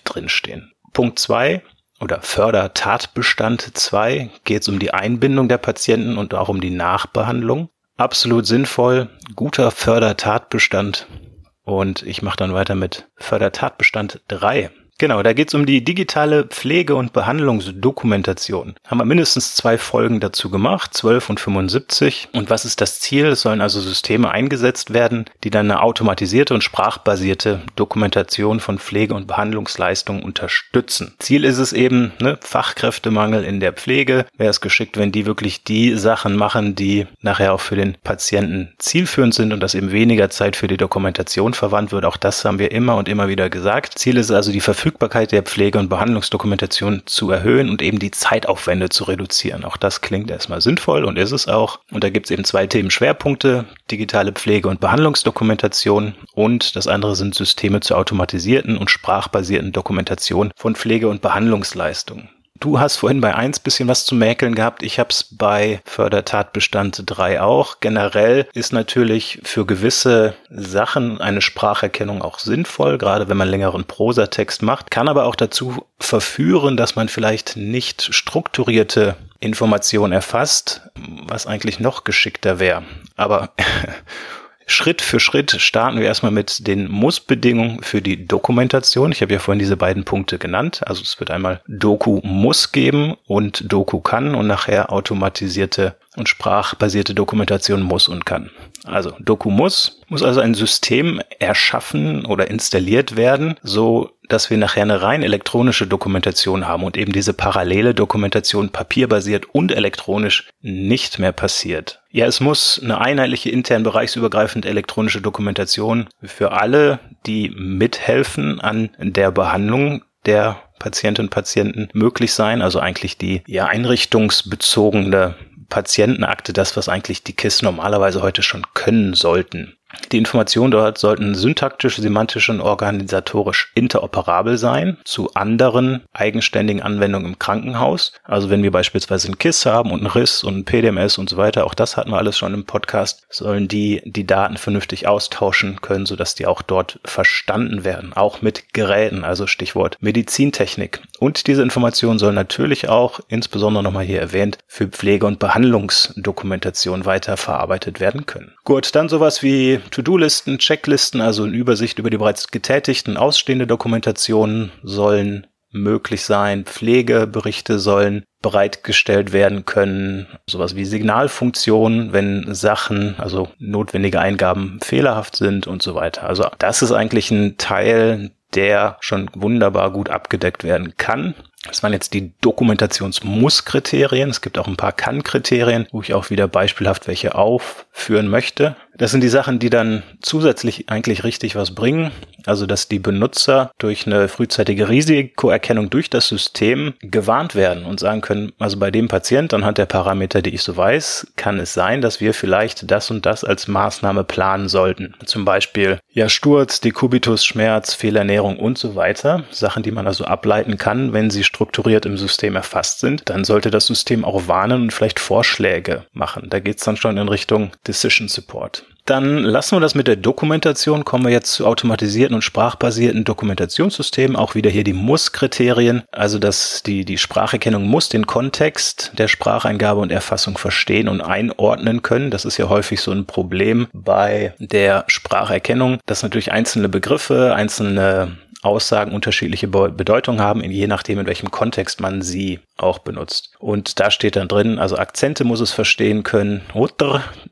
drinstehen. Punkt zwei oder Fördertatbestand 2 geht es um die Einbindung der Patienten und auch um die Nachbehandlung. Absolut sinnvoll, guter Fördertatbestand und ich mache dann weiter mit Fördertatbestand 3. Genau, da geht's um die digitale Pflege- und Behandlungsdokumentation. Haben wir mindestens zwei Folgen dazu gemacht, 12 und 75. Und was ist das Ziel? Es sollen also Systeme eingesetzt werden, die dann eine automatisierte und sprachbasierte Dokumentation von Pflege- und Behandlungsleistungen unterstützen. Ziel ist es eben, ne, Fachkräftemangel in der Pflege. Wäre es geschickt, wenn die wirklich die Sachen machen, die nachher auch für den Patienten zielführend sind und dass eben weniger Zeit für die Dokumentation verwandt wird. Auch das haben wir immer und immer wieder gesagt. Ziel ist also die Verfügbarkeit Verfügbarkeit der Pflege- und Behandlungsdokumentation zu erhöhen und eben die Zeitaufwände zu reduzieren. Auch das klingt erstmal sinnvoll und ist es auch. Und da gibt es eben zwei Themenschwerpunkte, digitale Pflege- und Behandlungsdokumentation und das andere sind Systeme zur automatisierten und sprachbasierten Dokumentation von Pflege- und Behandlungsleistungen. Du hast vorhin bei 1 bisschen was zu mäkeln gehabt. Ich habe es bei Fördertatbestand 3 auch. Generell ist natürlich für gewisse Sachen eine Spracherkennung auch sinnvoll, gerade wenn man längeren Prosatext macht, kann aber auch dazu verführen, dass man vielleicht nicht strukturierte Informationen erfasst, was eigentlich noch geschickter wäre. Aber [laughs] Schritt für Schritt starten wir erstmal mit den Muss-Bedingungen für die Dokumentation. Ich habe ja vorhin diese beiden Punkte genannt. Also es wird einmal Doku muss geben und Doku kann und nachher automatisierte und sprachbasierte Dokumentation muss und kann. Also Doku muss, muss also ein System erschaffen oder installiert werden, so dass wir nachher eine rein elektronische Dokumentation haben und eben diese parallele Dokumentation papierbasiert und elektronisch nicht mehr passiert. Ja, es muss eine einheitliche intern bereichsübergreifende elektronische Dokumentation für alle, die mithelfen an der Behandlung der Patientinnen und Patienten möglich sein. Also eigentlich die ja, einrichtungsbezogene Patientenakte, das, was eigentlich die KISS normalerweise heute schon können sollten. Die Informationen dort sollten syntaktisch, semantisch und organisatorisch interoperabel sein zu anderen eigenständigen Anwendungen im Krankenhaus. Also wenn wir beispielsweise ein KISS haben und ein RIS und ein PDMS und so weiter, auch das hatten wir alles schon im Podcast, sollen die die Daten vernünftig austauschen können, sodass die auch dort verstanden werden, auch mit Geräten, also Stichwort Medizintechnik. Und diese Informationen sollen natürlich auch, insbesondere nochmal hier erwähnt, für Pflege- und Behandlungsdokumentation weiterverarbeitet werden können. Gut, dann sowas wie To-Do-Listen, Checklisten, also eine Übersicht über die bereits getätigten ausstehende Dokumentationen sollen möglich sein. Pflegeberichte sollen bereitgestellt werden können. Sowas wie Signalfunktionen, wenn Sachen, also notwendige Eingaben fehlerhaft sind und so weiter. Also das ist eigentlich ein Teil, der schon wunderbar gut abgedeckt werden kann. Das waren jetzt die Dokumentationsmusskriterien. Es gibt auch ein paar Kann-Kriterien, wo ich auch wieder beispielhaft welche aufführen möchte. Das sind die Sachen, die dann zusätzlich eigentlich richtig was bringen. Also, dass die Benutzer durch eine frühzeitige Risikoerkennung durch das System gewarnt werden und sagen können, also bei dem Patient anhand der Parameter, die ich so weiß, kann es sein, dass wir vielleicht das und das als Maßnahme planen sollten. Zum Beispiel, ja, Sturz, Dekubitus, Schmerz, Fehlernährung und so weiter. Sachen, die man also ableiten kann, wenn sie strukturiert im System erfasst sind. Dann sollte das System auch warnen und vielleicht Vorschläge machen. Da geht es dann schon in Richtung Decision Support. Dann lassen wir das mit der Dokumentation, kommen wir jetzt zu automatisierten und sprachbasierten Dokumentationssystemen, auch wieder hier die Muss-Kriterien, also dass die, die Spracherkennung muss den Kontext der Spracheingabe und Erfassung verstehen und einordnen können. Das ist ja häufig so ein Problem bei der Spracherkennung, dass natürlich einzelne Begriffe, einzelne Aussagen unterschiedliche Bedeutung haben, je nachdem, in welchem Kontext man sie auch benutzt. Und da steht dann drin, also Akzente muss es verstehen können.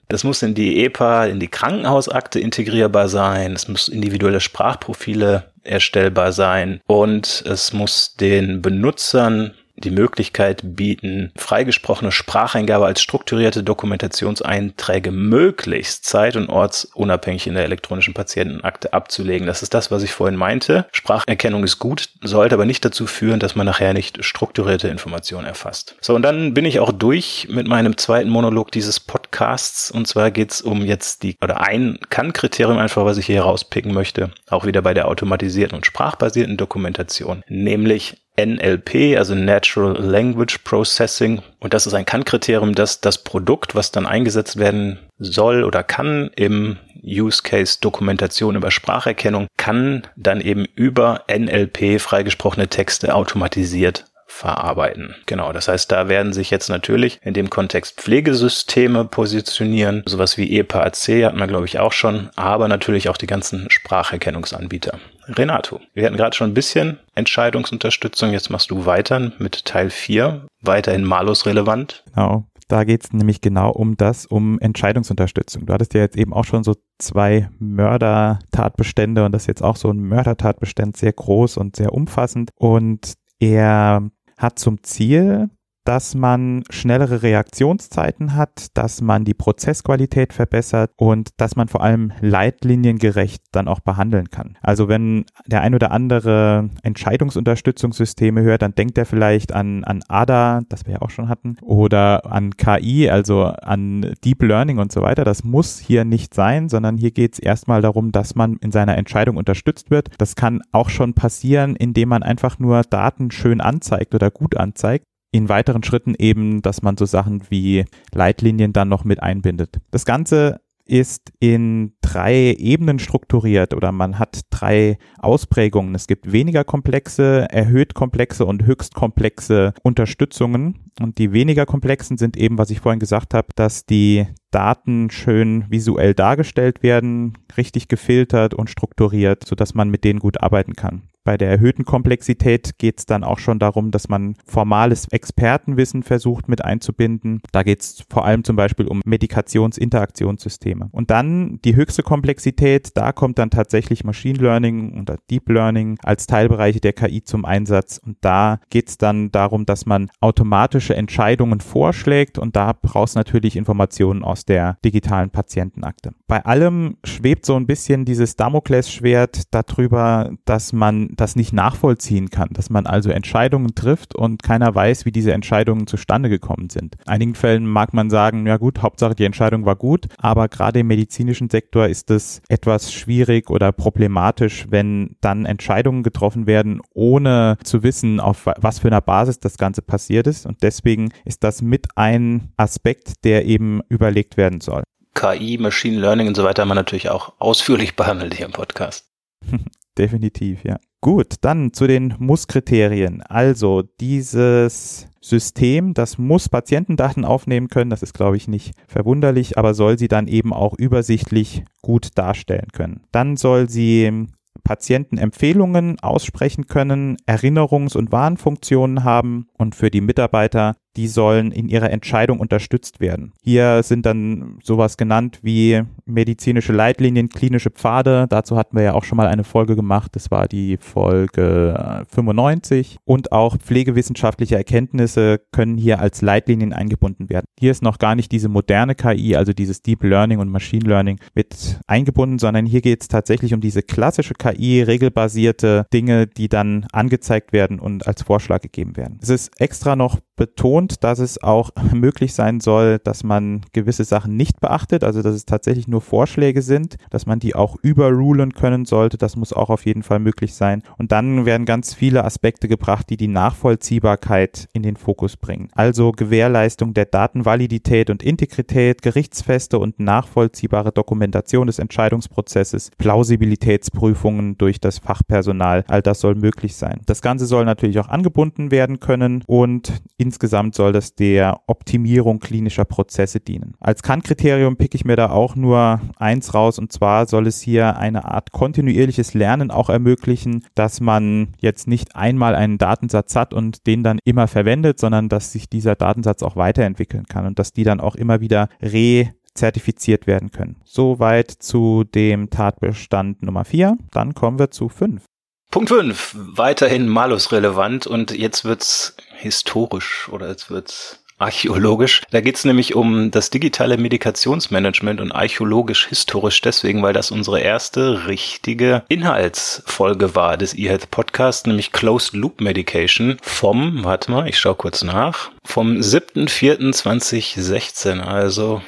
Das muss in die EPA, in die Krankenhausakte integrierbar sein. Es muss individuelle Sprachprofile erstellbar sein und es muss den Benutzern die Möglichkeit bieten, freigesprochene Spracheingabe als strukturierte Dokumentationseinträge möglichst zeit- und ortsunabhängig in der elektronischen Patientenakte abzulegen. Das ist das, was ich vorhin meinte. Spracherkennung ist gut, sollte aber nicht dazu führen, dass man nachher nicht strukturierte Informationen erfasst. So, und dann bin ich auch durch mit meinem zweiten Monolog dieses Podcasts. Und zwar geht es um jetzt die, oder ein Kann-Kriterium einfach, was ich hier rauspicken möchte, auch wieder bei der automatisierten und sprachbasierten Dokumentation, nämlich NLP, also Natural Language Processing. Und das ist ein Kann-Kriterium, dass das Produkt, was dann eingesetzt werden soll oder kann im Use Case Dokumentation über Spracherkennung, kann dann eben über NLP freigesprochene Texte automatisiert verarbeiten. Genau, das heißt, da werden sich jetzt natürlich in dem Kontext Pflegesysteme positionieren, sowas wie EPA-AC hatten wir glaube ich auch schon, aber natürlich auch die ganzen Spracherkennungsanbieter. Renato, wir hatten gerade schon ein bisschen Entscheidungsunterstützung, jetzt machst du weiter mit Teil 4, weiterhin malus relevant. Genau, da geht es nämlich genau um das, um Entscheidungsunterstützung. Du hattest ja jetzt eben auch schon so zwei Mördertatbestände und das ist jetzt auch so ein Mördertatbestand, sehr groß und sehr umfassend. Und er hat zum Ziel, dass man schnellere Reaktionszeiten hat, dass man die Prozessqualität verbessert und dass man vor allem leitliniengerecht dann auch behandeln kann. Also wenn der ein oder andere Entscheidungsunterstützungssysteme hört, dann denkt er vielleicht an, an ADA, das wir ja auch schon hatten, oder an KI, also an Deep Learning und so weiter. Das muss hier nicht sein, sondern hier geht es erstmal darum, dass man in seiner Entscheidung unterstützt wird. Das kann auch schon passieren, indem man einfach nur Daten schön anzeigt oder gut anzeigt in weiteren Schritten eben, dass man so Sachen wie Leitlinien dann noch mit einbindet. Das Ganze ist in drei Ebenen strukturiert oder man hat drei Ausprägungen. Es gibt weniger komplexe, erhöht komplexe und höchst komplexe Unterstützungen. Und die weniger komplexen sind eben, was ich vorhin gesagt habe, dass die Daten schön visuell dargestellt werden, richtig gefiltert und strukturiert, sodass man mit denen gut arbeiten kann. Bei der erhöhten Komplexität geht es dann auch schon darum, dass man formales Expertenwissen versucht mit einzubinden. Da geht es vor allem zum Beispiel um Medikationsinteraktionssysteme. Und dann die höchste Komplexität, da kommt dann tatsächlich Machine Learning und Deep Learning als Teilbereiche der KI zum Einsatz. Und da geht es dann darum, dass man automatische Entscheidungen vorschlägt und da brauchst natürlich Informationen aus der digitalen Patientenakte. Bei allem schwebt so ein bisschen dieses Damoklesschwert darüber, dass man das nicht nachvollziehen kann, dass man also Entscheidungen trifft und keiner weiß, wie diese Entscheidungen zustande gekommen sind. In einigen Fällen mag man sagen, ja gut, Hauptsache die Entscheidung war gut, aber gerade im medizinischen Sektor ist es etwas schwierig oder problematisch, wenn dann Entscheidungen getroffen werden, ohne zu wissen, auf was für einer Basis das Ganze passiert ist. Und deswegen ist das mit ein Aspekt, der eben überlegt werden soll. KI, Machine Learning und so weiter haben wir natürlich auch ausführlich behandelt hier im Podcast. [laughs] Definitiv, ja. Gut, dann zu den Muss-Kriterien. Also dieses System, das muss Patientendaten aufnehmen können, das ist, glaube ich, nicht verwunderlich, aber soll sie dann eben auch übersichtlich gut darstellen können. Dann soll sie Patientenempfehlungen aussprechen können, Erinnerungs- und Warnfunktionen haben und für die Mitarbeiter die sollen in ihrer Entscheidung unterstützt werden. Hier sind dann sowas genannt wie medizinische Leitlinien, klinische Pfade. Dazu hatten wir ja auch schon mal eine Folge gemacht. Das war die Folge 95. Äh, Und auch pflegewissenschaftliche Erkenntnisse können hier als Leitlinien eingebunden werden. Hier ist noch gar nicht diese moderne KI, also dieses Deep Learning und Machine Learning mit eingebunden, sondern hier geht es tatsächlich um diese klassische KI, regelbasierte Dinge, die dann angezeigt werden und als Vorschlag gegeben werden. Es ist extra noch betont, dass es auch [laughs] möglich sein soll, dass man gewisse Sachen nicht beachtet, also dass es tatsächlich nur Vorschläge sind, dass man die auch überrulen können sollte. Das muss auch auf jeden Fall möglich sein. Und dann werden ganz viele Aspekte gebracht, die die Nachvollziehbarkeit in den Fokus bringen. Also Gewährleistung der Datenvalidität und Integrität, gerichtsfeste und nachvollziehbare Dokumentation des Entscheidungsprozesses, Plausibilitätsprüfungen durch das Fachpersonal. All das soll möglich sein. Das Ganze soll natürlich auch angebunden werden können und Insgesamt soll das der Optimierung klinischer Prozesse dienen. Als Kann-Kriterium pick ich mir da auch nur eins raus und zwar soll es hier eine Art kontinuierliches Lernen auch ermöglichen, dass man jetzt nicht einmal einen Datensatz hat und den dann immer verwendet, sondern dass sich dieser Datensatz auch weiterentwickeln kann und dass die dann auch immer wieder re zertifiziert werden können. Soweit zu dem Tatbestand Nummer 4. Dann kommen wir zu 5. Punkt 5, weiterhin malus-relevant und jetzt wird's historisch oder jetzt wird's archäologisch. Da geht's nämlich um das digitale Medikationsmanagement und archäologisch historisch deswegen, weil das unsere erste richtige Inhaltsfolge war des eHealth Podcast, nämlich Closed Loop Medication vom, warte mal, ich schau kurz nach, vom 7.4.2016, also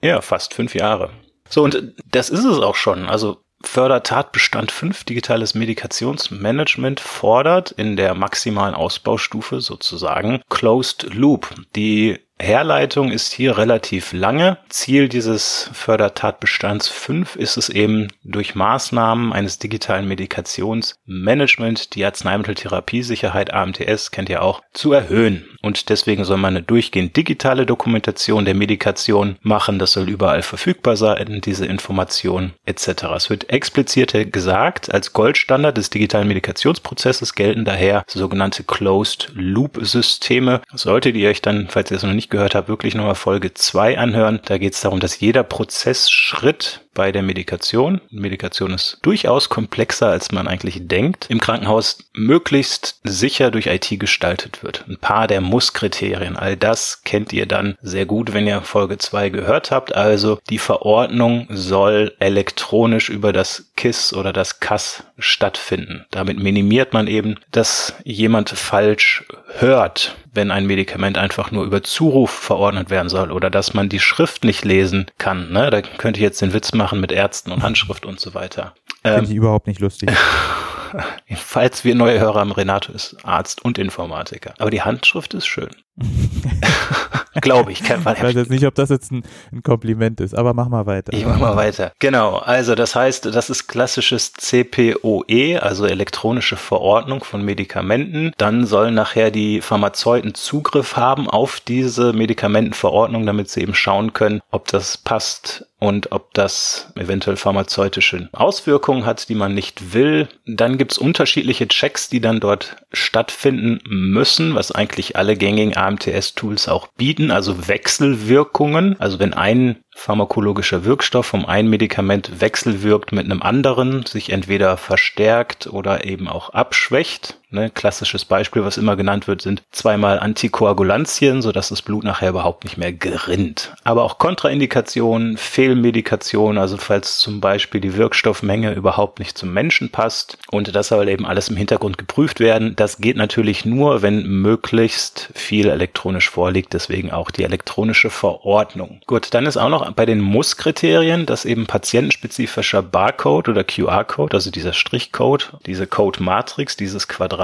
ja, fast fünf Jahre. So, und das ist es auch schon. Also Fördertatbestand 5 digitales Medikationsmanagement fordert in der maximalen Ausbaustufe sozusagen Closed Loop. Die Herleitung ist hier relativ lange. Ziel dieses Fördertatbestands 5 ist es eben durch Maßnahmen eines digitalen Medikationsmanagement die Arzneimitteltherapiesicherheit AMTS kennt ihr auch zu erhöhen. Und deswegen soll man eine durchgehend digitale Dokumentation der Medikation machen. Das soll überall verfügbar sein, diese Information etc. Es wird explizit gesagt, als Goldstandard des digitalen Medikationsprozesses gelten daher sogenannte Closed Loop Systeme. Solltet ihr euch dann, falls ihr es noch nicht gehört habt, wirklich nochmal Folge 2 anhören. Da geht es darum, dass jeder Prozessschritt bei der Medikation, Medikation ist durchaus komplexer, als man eigentlich denkt, im Krankenhaus möglichst sicher durch IT gestaltet wird. Ein paar der Muss-Kriterien, all das kennt ihr dann sehr gut, wenn ihr Folge 2 gehört habt. Also die Verordnung soll elektronisch über das KISS oder das CAS stattfinden. Damit minimiert man eben, dass jemand falsch hört, wenn ein Medikament einfach nur über Zuruf verordnet werden soll oder dass man die Schrift nicht lesen kann. Ne? Da könnte ich jetzt den Witz machen mit Ärzten und Handschrift und so weiter. Finde ich ähm, überhaupt nicht lustig. [laughs] Falls wir neue Hörer haben, Renato ist Arzt und Informatiker. Aber die Handschrift ist schön. [laughs] Glaube ich. Kein ich weiß jetzt nicht, ob das jetzt ein, ein, Kompliment ist, aber mach mal weiter. Ich mach mal weiter. Genau. Also das heißt, das ist klassisches CPOE, also elektronische Verordnung von Medikamenten. Dann sollen nachher die Pharmazeuten Zugriff haben auf diese Medikamentenverordnung, damit sie eben schauen können, ob das passt und ob das eventuell pharmazeutische Auswirkungen hat, die man nicht will. Dann gibt's unterschiedliche Checks, die dann dort stattfinden müssen, was eigentlich alle gängigen AMTS-Tools auch bieten, also Wechselwirkungen. Also wenn ein pharmakologischer Wirkstoff um ein Medikament wechselwirkt mit einem anderen, sich entweder verstärkt oder eben auch abschwächt. Ne, klassisches Beispiel, was immer genannt wird, sind zweimal Antikoagulantien, sodass das Blut nachher überhaupt nicht mehr gerinnt. Aber auch Kontraindikationen, Fehlmedikationen, also falls zum Beispiel die Wirkstoffmenge überhaupt nicht zum Menschen passt und das soll eben alles im Hintergrund geprüft werden. Das geht natürlich nur, wenn möglichst viel elektronisch vorliegt, deswegen auch die elektronische Verordnung. Gut, dann ist auch noch bei den Muss-Kriterien, dass eben patientenspezifischer Barcode oder QR-Code, also dieser Strichcode, diese Code-Matrix, dieses Quadrat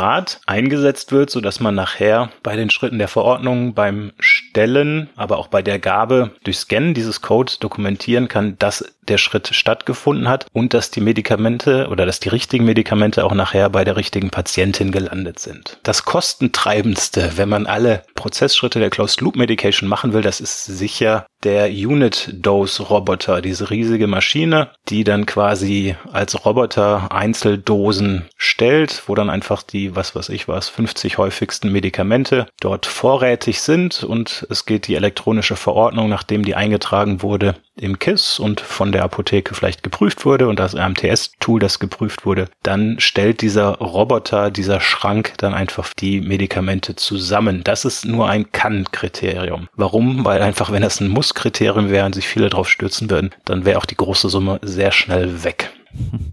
eingesetzt wird, so dass man nachher bei den Schritten der Verordnung beim Stellen, aber auch bei der Gabe durch Scannen dieses Codes dokumentieren kann, dass der Schritt stattgefunden hat und dass die Medikamente oder dass die richtigen Medikamente auch nachher bei der richtigen Patientin gelandet sind. Das kostentreibendste, wenn man alle Prozessschritte der Closed Loop Medication machen will, das ist sicher der Unit Dose Roboter, diese riesige Maschine, die dann quasi als Roboter Einzeldosen stellt, wo dann einfach die, was weiß ich was, 50 häufigsten Medikamente dort vorrätig sind und es geht die elektronische Verordnung, nachdem die eingetragen wurde, im KISS und von der Apotheke vielleicht geprüft wurde und das AMTS-Tool, das geprüft wurde, dann stellt dieser Roboter, dieser Schrank dann einfach die Medikamente zusammen. Das ist nur ein Kann-Kriterium. Warum? Weil einfach, wenn das ein Muss-Kriterium wäre und sich viele drauf stürzen würden, dann wäre auch die große Summe sehr schnell weg.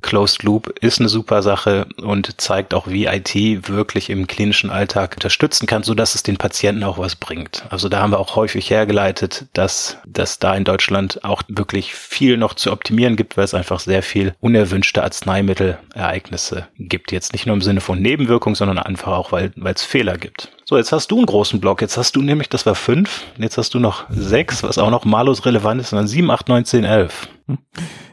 Closed Loop ist eine super Sache und zeigt auch, wie IT wirklich im klinischen Alltag unterstützen kann, so dass es den Patienten auch was bringt. Also da haben wir auch häufig hergeleitet, dass dass da in Deutschland auch wirklich viel noch zu optimieren gibt, weil es einfach sehr viel unerwünschte Arzneimittelereignisse gibt. Jetzt nicht nur im Sinne von Nebenwirkungen, sondern einfach auch, weil weil es Fehler gibt. So, jetzt hast du einen großen Block. Jetzt hast du nämlich, das war fünf. Jetzt hast du noch sechs, was auch noch malus relevant ist, dann sieben, acht, neun, zehn, elf.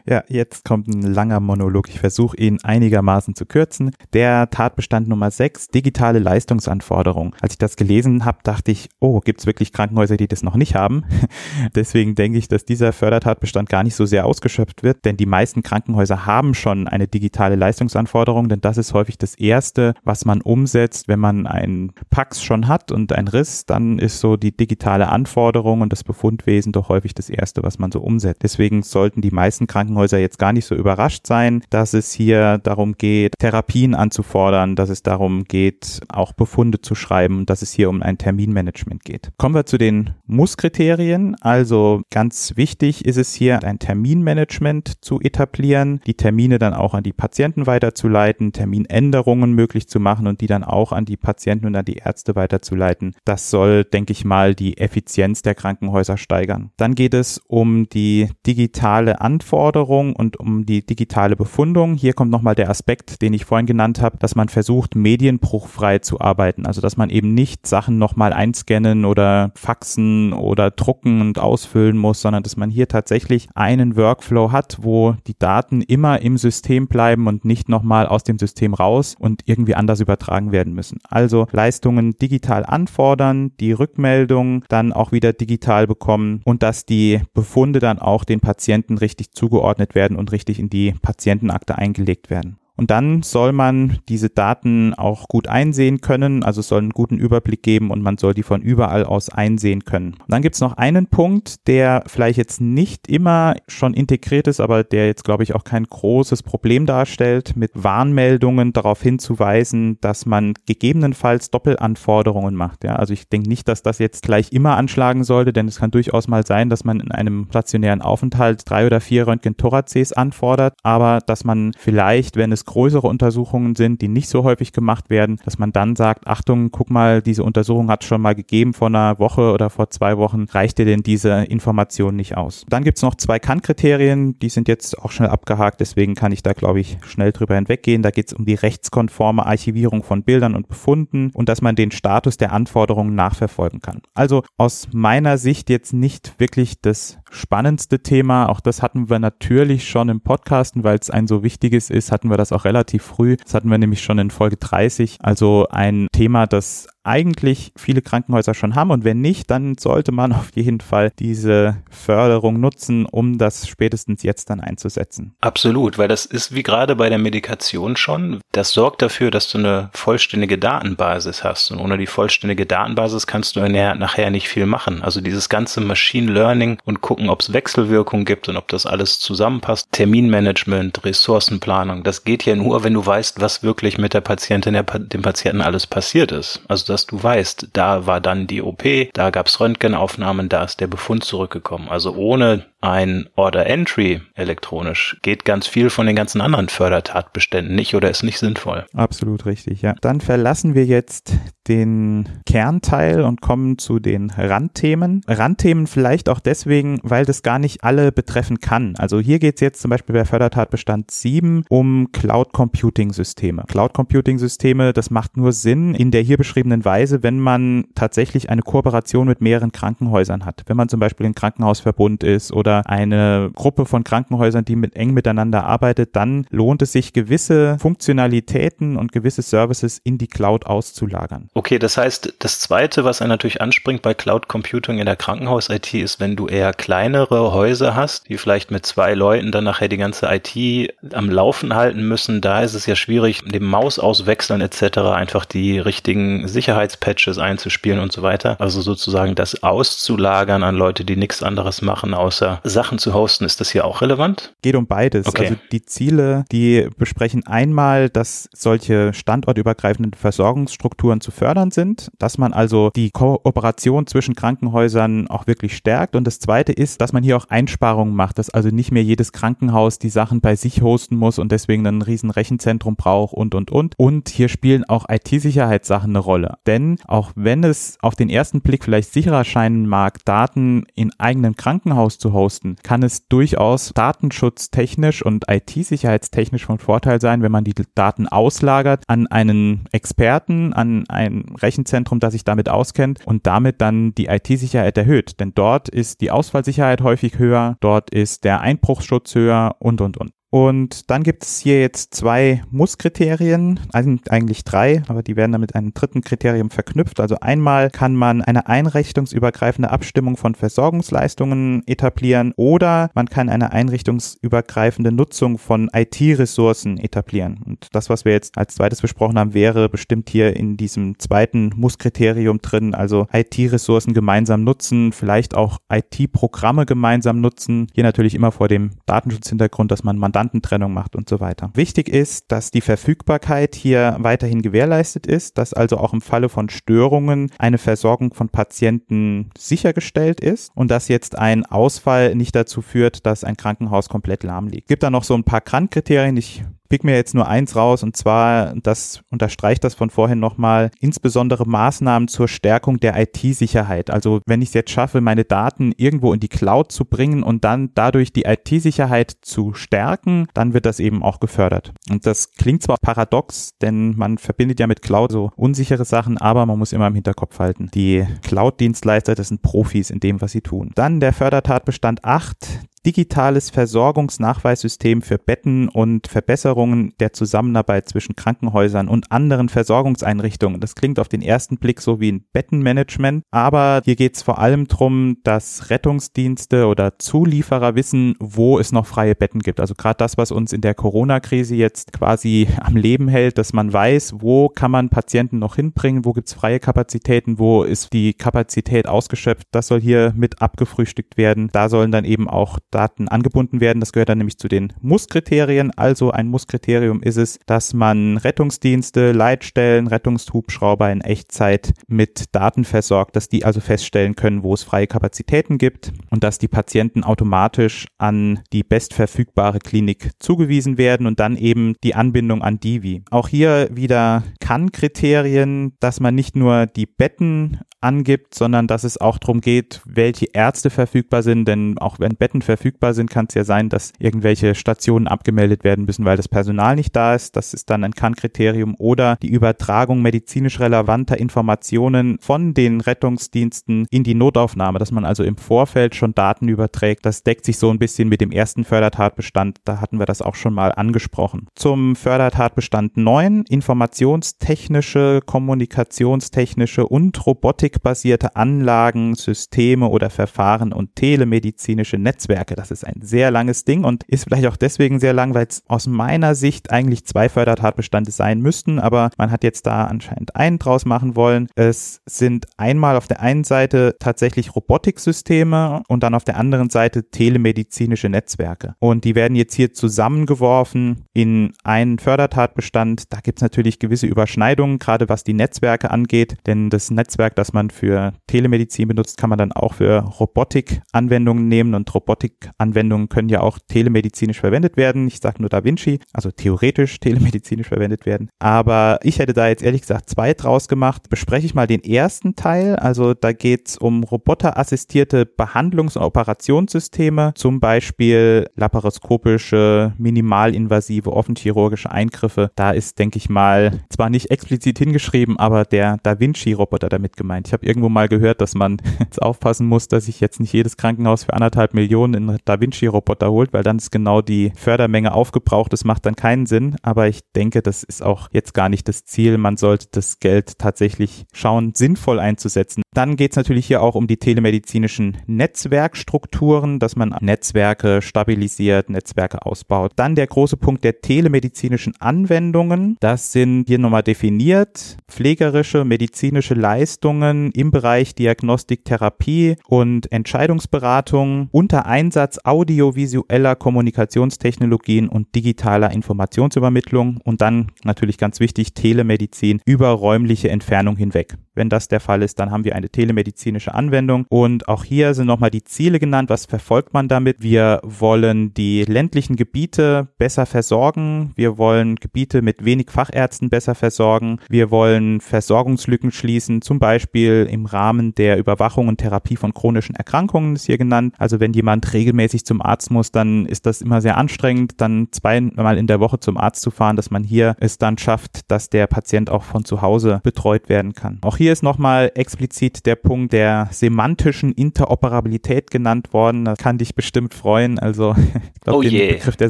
Ja, jetzt kommt ein langer Monolog. Ich versuche ihn einigermaßen zu kürzen. Der Tatbestand Nummer 6, digitale Leistungsanforderungen. Als ich das gelesen habe, dachte ich, oh, gibt es wirklich Krankenhäuser, die das noch nicht haben? [laughs] Deswegen denke ich, dass dieser Fördertatbestand gar nicht so sehr ausgeschöpft wird, denn die meisten Krankenhäuser haben schon eine digitale Leistungsanforderung, denn das ist häufig das Erste, was man umsetzt, wenn man einen Pax schon hat und einen Riss, dann ist so die digitale Anforderung und das Befundwesen doch häufig das Erste, was man so umsetzt. Deswegen sollten die meisten Krankenhäuser jetzt gar nicht so überrascht sein, dass es hier darum geht, Therapien anzufordern, dass es darum geht, auch Befunde zu schreiben, dass es hier um ein Terminmanagement geht. Kommen wir zu den Muss-Kriterien. Also ganz wichtig ist es hier, ein Terminmanagement zu etablieren, die Termine dann auch an die Patienten weiterzuleiten, Terminänderungen möglich zu machen und die dann auch an die Patienten und an die Ärzte weiterzuleiten. Das soll, denke ich mal, die Effizienz der Krankenhäuser steigern. Dann geht es um die digitale Anforderung und um die digitale Befundung. Hier kommt nochmal der Aspekt, den ich vorhin genannt habe, dass man versucht, medienbruchfrei zu arbeiten. Also, dass man eben nicht Sachen nochmal einscannen oder faxen oder drucken und ausfüllen muss, sondern dass man hier tatsächlich einen Workflow hat, wo die Daten immer im System bleiben und nicht nochmal aus dem System raus und irgendwie anders übertragen werden müssen. Also Leistungen digital anfordern, die Rückmeldung dann auch wieder digital bekommen und dass die Befunde dann auch den Patienten richtig zugeordnet werden und richtig in die Patientenakte eingelegt werden. Und dann soll man diese Daten auch gut einsehen können, also es soll einen guten Überblick geben und man soll die von überall aus einsehen können. Und dann gibt es noch einen Punkt, der vielleicht jetzt nicht immer schon integriert ist, aber der jetzt, glaube ich, auch kein großes Problem darstellt, mit Warnmeldungen darauf hinzuweisen, dass man gegebenenfalls Doppelanforderungen macht. Ja, also ich denke nicht, dass das jetzt gleich immer anschlagen sollte, denn es kann durchaus mal sein, dass man in einem stationären Aufenthalt drei oder vier Röntgen-Thoraces anfordert, aber dass man vielleicht, wenn es größere Untersuchungen sind, die nicht so häufig gemacht werden, dass man dann sagt, Achtung, guck mal, diese Untersuchung hat schon mal gegeben vor einer Woche oder vor zwei Wochen, reicht dir denn diese Information nicht aus? Dann gibt's noch zwei Kann-Kriterien, die sind jetzt auch schnell abgehakt, deswegen kann ich da, glaube ich, schnell drüber hinweggehen. Da geht's um die rechtskonforme Archivierung von Bildern und Befunden und dass man den Status der Anforderungen nachverfolgen kann. Also aus meiner Sicht jetzt nicht wirklich das spannendste Thema. Auch das hatten wir natürlich schon im Podcasten, weil es ein so wichtiges ist, hatten wir das auch relativ früh. Das hatten wir nämlich schon in Folge 30. Also ein Thema, das eigentlich viele Krankenhäuser schon haben und wenn nicht, dann sollte man [laughs] auf jeden Fall diese Förderung nutzen, um das spätestens jetzt dann einzusetzen. Absolut, weil das ist wie gerade bei der Medikation schon, das sorgt dafür, dass du eine vollständige Datenbasis hast und ohne die vollständige Datenbasis kannst du nachher nicht viel machen. Also dieses ganze Machine Learning und gucken, ob es Wechselwirkungen gibt und ob das alles zusammenpasst, Terminmanagement, Ressourcenplanung, das geht ja nur, wenn du weißt, was wirklich mit der Patientin, der, dem Patienten alles passiert ist. Also dass du weißt, da war dann die OP, da gab es Röntgenaufnahmen, da ist der Befund zurückgekommen. Also ohne ein Order Entry elektronisch geht ganz viel von den ganzen anderen Fördertatbeständen nicht oder ist nicht sinnvoll. Absolut richtig, ja. Dann verlassen wir jetzt den Kernteil und kommen zu den Randthemen. Randthemen vielleicht auch deswegen, weil das gar nicht alle betreffen kann. Also hier geht es jetzt zum Beispiel bei Fördertatbestand 7 um Cloud Computing Systeme. Cloud Computing Systeme, das macht nur Sinn in der hier beschriebenen Weise, wenn man tatsächlich eine Kooperation mit mehreren Krankenhäusern hat. Wenn man zum Beispiel ein Krankenhausverbund ist oder eine Gruppe von Krankenhäusern, die mit eng miteinander arbeitet, dann lohnt es sich, gewisse Funktionalitäten und gewisse Services in die Cloud auszulagern. Okay, das heißt, das zweite, was er natürlich anspringt bei Cloud Computing in der Krankenhaus-IT, ist, wenn du eher kleinere Häuser hast, die vielleicht mit zwei Leuten dann nachher die ganze IT am Laufen halten müssen, da ist es ja schwierig, dem Maus auswechseln etc. einfach die richtigen Sicherheitspatches einzuspielen und so weiter. Also sozusagen das auszulagern an Leute, die nichts anderes machen, außer Sachen zu hosten. Ist das hier auch relevant? Geht um beides. Okay. Also die Ziele, die besprechen einmal, dass solche standortübergreifenden Versorgungsstrukturen zu fördern sind, dass man also die Kooperation zwischen Krankenhäusern auch wirklich stärkt. Und das zweite ist, dass man hier auch Einsparungen macht, dass also nicht mehr jedes Krankenhaus die Sachen bei sich hosten muss und deswegen ein riesen Rechenzentrum braucht und, und, und. Und hier spielen auch IT-Sicherheitssachen eine Rolle. Denn auch wenn es auf den ersten Blick vielleicht sicherer scheinen mag, Daten in eigenem Krankenhaus zu hosten, kann es durchaus datenschutztechnisch und IT-sicherheitstechnisch von Vorteil sein, wenn man die Daten auslagert an einen Experten, an ein Rechenzentrum, das sich damit auskennt und damit dann die IT-Sicherheit erhöht. Denn dort ist die Ausfallsicherheit häufig höher, dort ist der Einbruchsschutz höher und, und, und. Und dann gibt es hier jetzt zwei Muss-Kriterien, eigentlich drei, aber die werden dann mit einem dritten Kriterium verknüpft. Also einmal kann man eine einrichtungsübergreifende Abstimmung von Versorgungsleistungen etablieren oder man kann eine einrichtungsübergreifende Nutzung von IT-Ressourcen etablieren. Und das, was wir jetzt als zweites besprochen haben, wäre bestimmt hier in diesem zweiten Muss-Kriterium drin, also IT-Ressourcen gemeinsam nutzen, vielleicht auch IT-Programme gemeinsam nutzen. Hier natürlich immer vor dem Datenschutzhintergrund, dass man Mandanten Mandantentrennung macht und so weiter. Wichtig ist, dass die Verfügbarkeit hier weiterhin gewährleistet ist, dass also auch im Falle von Störungen eine Versorgung von Patienten sichergestellt ist und dass jetzt ein Ausfall nicht dazu führt, dass ein Krankenhaus komplett lahm liegt. Gibt da noch so ein paar Krankenkriterien, ich pick mir jetzt nur eins raus und zwar, das unterstreicht das von vorhin nochmal, insbesondere Maßnahmen zur Stärkung der IT-Sicherheit. Also wenn ich es jetzt schaffe, meine Daten irgendwo in die Cloud zu bringen und dann dadurch die IT-Sicherheit zu stärken, dann wird das eben auch gefördert. Und das klingt zwar paradox, denn man verbindet ja mit Cloud so unsichere Sachen, aber man muss immer im Hinterkopf halten. Die Cloud-Dienstleister, das sind Profis in dem, was sie tun. Dann der Fördertatbestand 8, digitales Versorgungsnachweissystem für Betten und Verbesserungen der Zusammenarbeit zwischen Krankenhäusern und anderen Versorgungseinrichtungen. Das klingt auf den ersten Blick so wie ein Bettenmanagement, aber hier geht es vor allem darum, dass Rettungsdienste oder Zulieferer wissen, wo es noch freie Betten gibt. Also gerade das, was uns in der Corona-Krise jetzt quasi [laughs] am Leben hält, dass man weiß, wo kann man Patienten noch hinbringen, wo gibt es freie Kapazitäten, wo ist die Kapazität ausgeschöpft. Das soll hier mit abgefrühstückt werden. Da sollen dann eben auch Daten angebunden werden. Das gehört dann nämlich zu den Muss-Kriterien. Also ein Muss-Kriterium ist es, dass man Rettungsdienste, Leitstellen, Rettungshubschrauber in Echtzeit mit Daten versorgt, dass die also feststellen können, wo es freie Kapazitäten gibt und dass die Patienten automatisch an die bestverfügbare Klinik zugewiesen werden und dann eben die Anbindung an Divi. Auch hier wieder Kann-Kriterien, dass man nicht nur die Betten angibt, sondern dass es auch darum geht, welche Ärzte verfügbar sind, denn auch wenn Betten verfügbar verfügbar sind, kann es ja sein, dass irgendwelche Stationen abgemeldet werden müssen, weil das Personal nicht da ist. Das ist dann ein Kann-Kriterium. Oder die Übertragung medizinisch relevanter Informationen von den Rettungsdiensten in die Notaufnahme, dass man also im Vorfeld schon Daten überträgt. Das deckt sich so ein bisschen mit dem ersten Fördertatbestand. Da hatten wir das auch schon mal angesprochen. Zum Fördertatbestand 9, informationstechnische, kommunikationstechnische und robotikbasierte Anlagen, Systeme oder Verfahren und telemedizinische Netzwerke. Das ist ein sehr langes Ding und ist vielleicht auch deswegen sehr lang, weil es aus meiner Sicht eigentlich zwei Fördertatbestände sein müssten, aber man hat jetzt da anscheinend einen draus machen wollen. Es sind einmal auf der einen Seite tatsächlich Robotiksysteme und dann auf der anderen Seite telemedizinische Netzwerke. Und die werden jetzt hier zusammengeworfen in einen Fördertatbestand. Da gibt es natürlich gewisse Überschneidungen, gerade was die Netzwerke angeht, denn das Netzwerk, das man für Telemedizin benutzt, kann man dann auch für Robotik-Anwendungen nehmen und Robotik-Anwendungen können ja auch telemedizinisch verwendet werden. Ich sage nur Da Vinci, also theoretisch telemedizinisch verwendet werden. Aber ich hätte da jetzt ehrlich gesagt zwei draus gemacht. Bespreche ich mal den ersten Teil. Also da geht es um roboterassistierte Behandlungs- und Operationssysteme, zum Beispiel laparoskopische, minimalinvasive, offenchirurgische Eingriffe. Da ist, denke ich mal, zwar nicht explizit hingeschrieben, aber der Da Vinci-Roboter damit gemeint. Ich habe irgendwo mal gehört, dass man [laughs] jetzt aufpassen muss, dass sich jetzt nicht jedes Krankenhaus für anderthalb Millionen Da Vinci-Roboter holt, weil dann ist genau die Fördermenge aufgebraucht. Das macht dann keinen Sinn. Aber ich denke, das ist auch jetzt gar nicht das Ziel. Man sollte das Geld tatsächlich schauen, sinnvoll einzusetzen. Dann geht es natürlich hier auch um die telemedizinischen Netzwerkstrukturen, dass man Netzwerke stabilisiert, Netzwerke ausbaut. Dann der große Punkt der telemedizinischen Anwendungen. Das sind hier nochmal definiert. Pflegerische, medizinische Leistungen im Bereich Diagnostik, Therapie und Entscheidungsberatung unter Einsatz audiovisueller Kommunikationstechnologien und digitaler Informationsübermittlung und dann natürlich ganz wichtig Telemedizin über räumliche Entfernung hinweg. Wenn das der Fall ist, dann haben wir eine telemedizinische Anwendung. Und auch hier sind nochmal die Ziele genannt. Was verfolgt man damit? Wir wollen die ländlichen Gebiete besser versorgen. Wir wollen Gebiete mit wenig Fachärzten besser versorgen. Wir wollen Versorgungslücken schließen, zum Beispiel im Rahmen der Überwachung und Therapie von chronischen Erkrankungen ist hier genannt. Also wenn jemand regelmäßig zum Arzt muss, dann ist das immer sehr anstrengend, dann zweimal in der Woche zum Arzt zu fahren, dass man hier es dann schafft, dass der Patient auch von zu Hause betreut werden kann. Auch hier ist nochmal explizit der Punkt der semantischen Interoperabilität genannt worden. Das kann dich bestimmt freuen. Also [laughs] ich glaube, Oh den je. Begriff der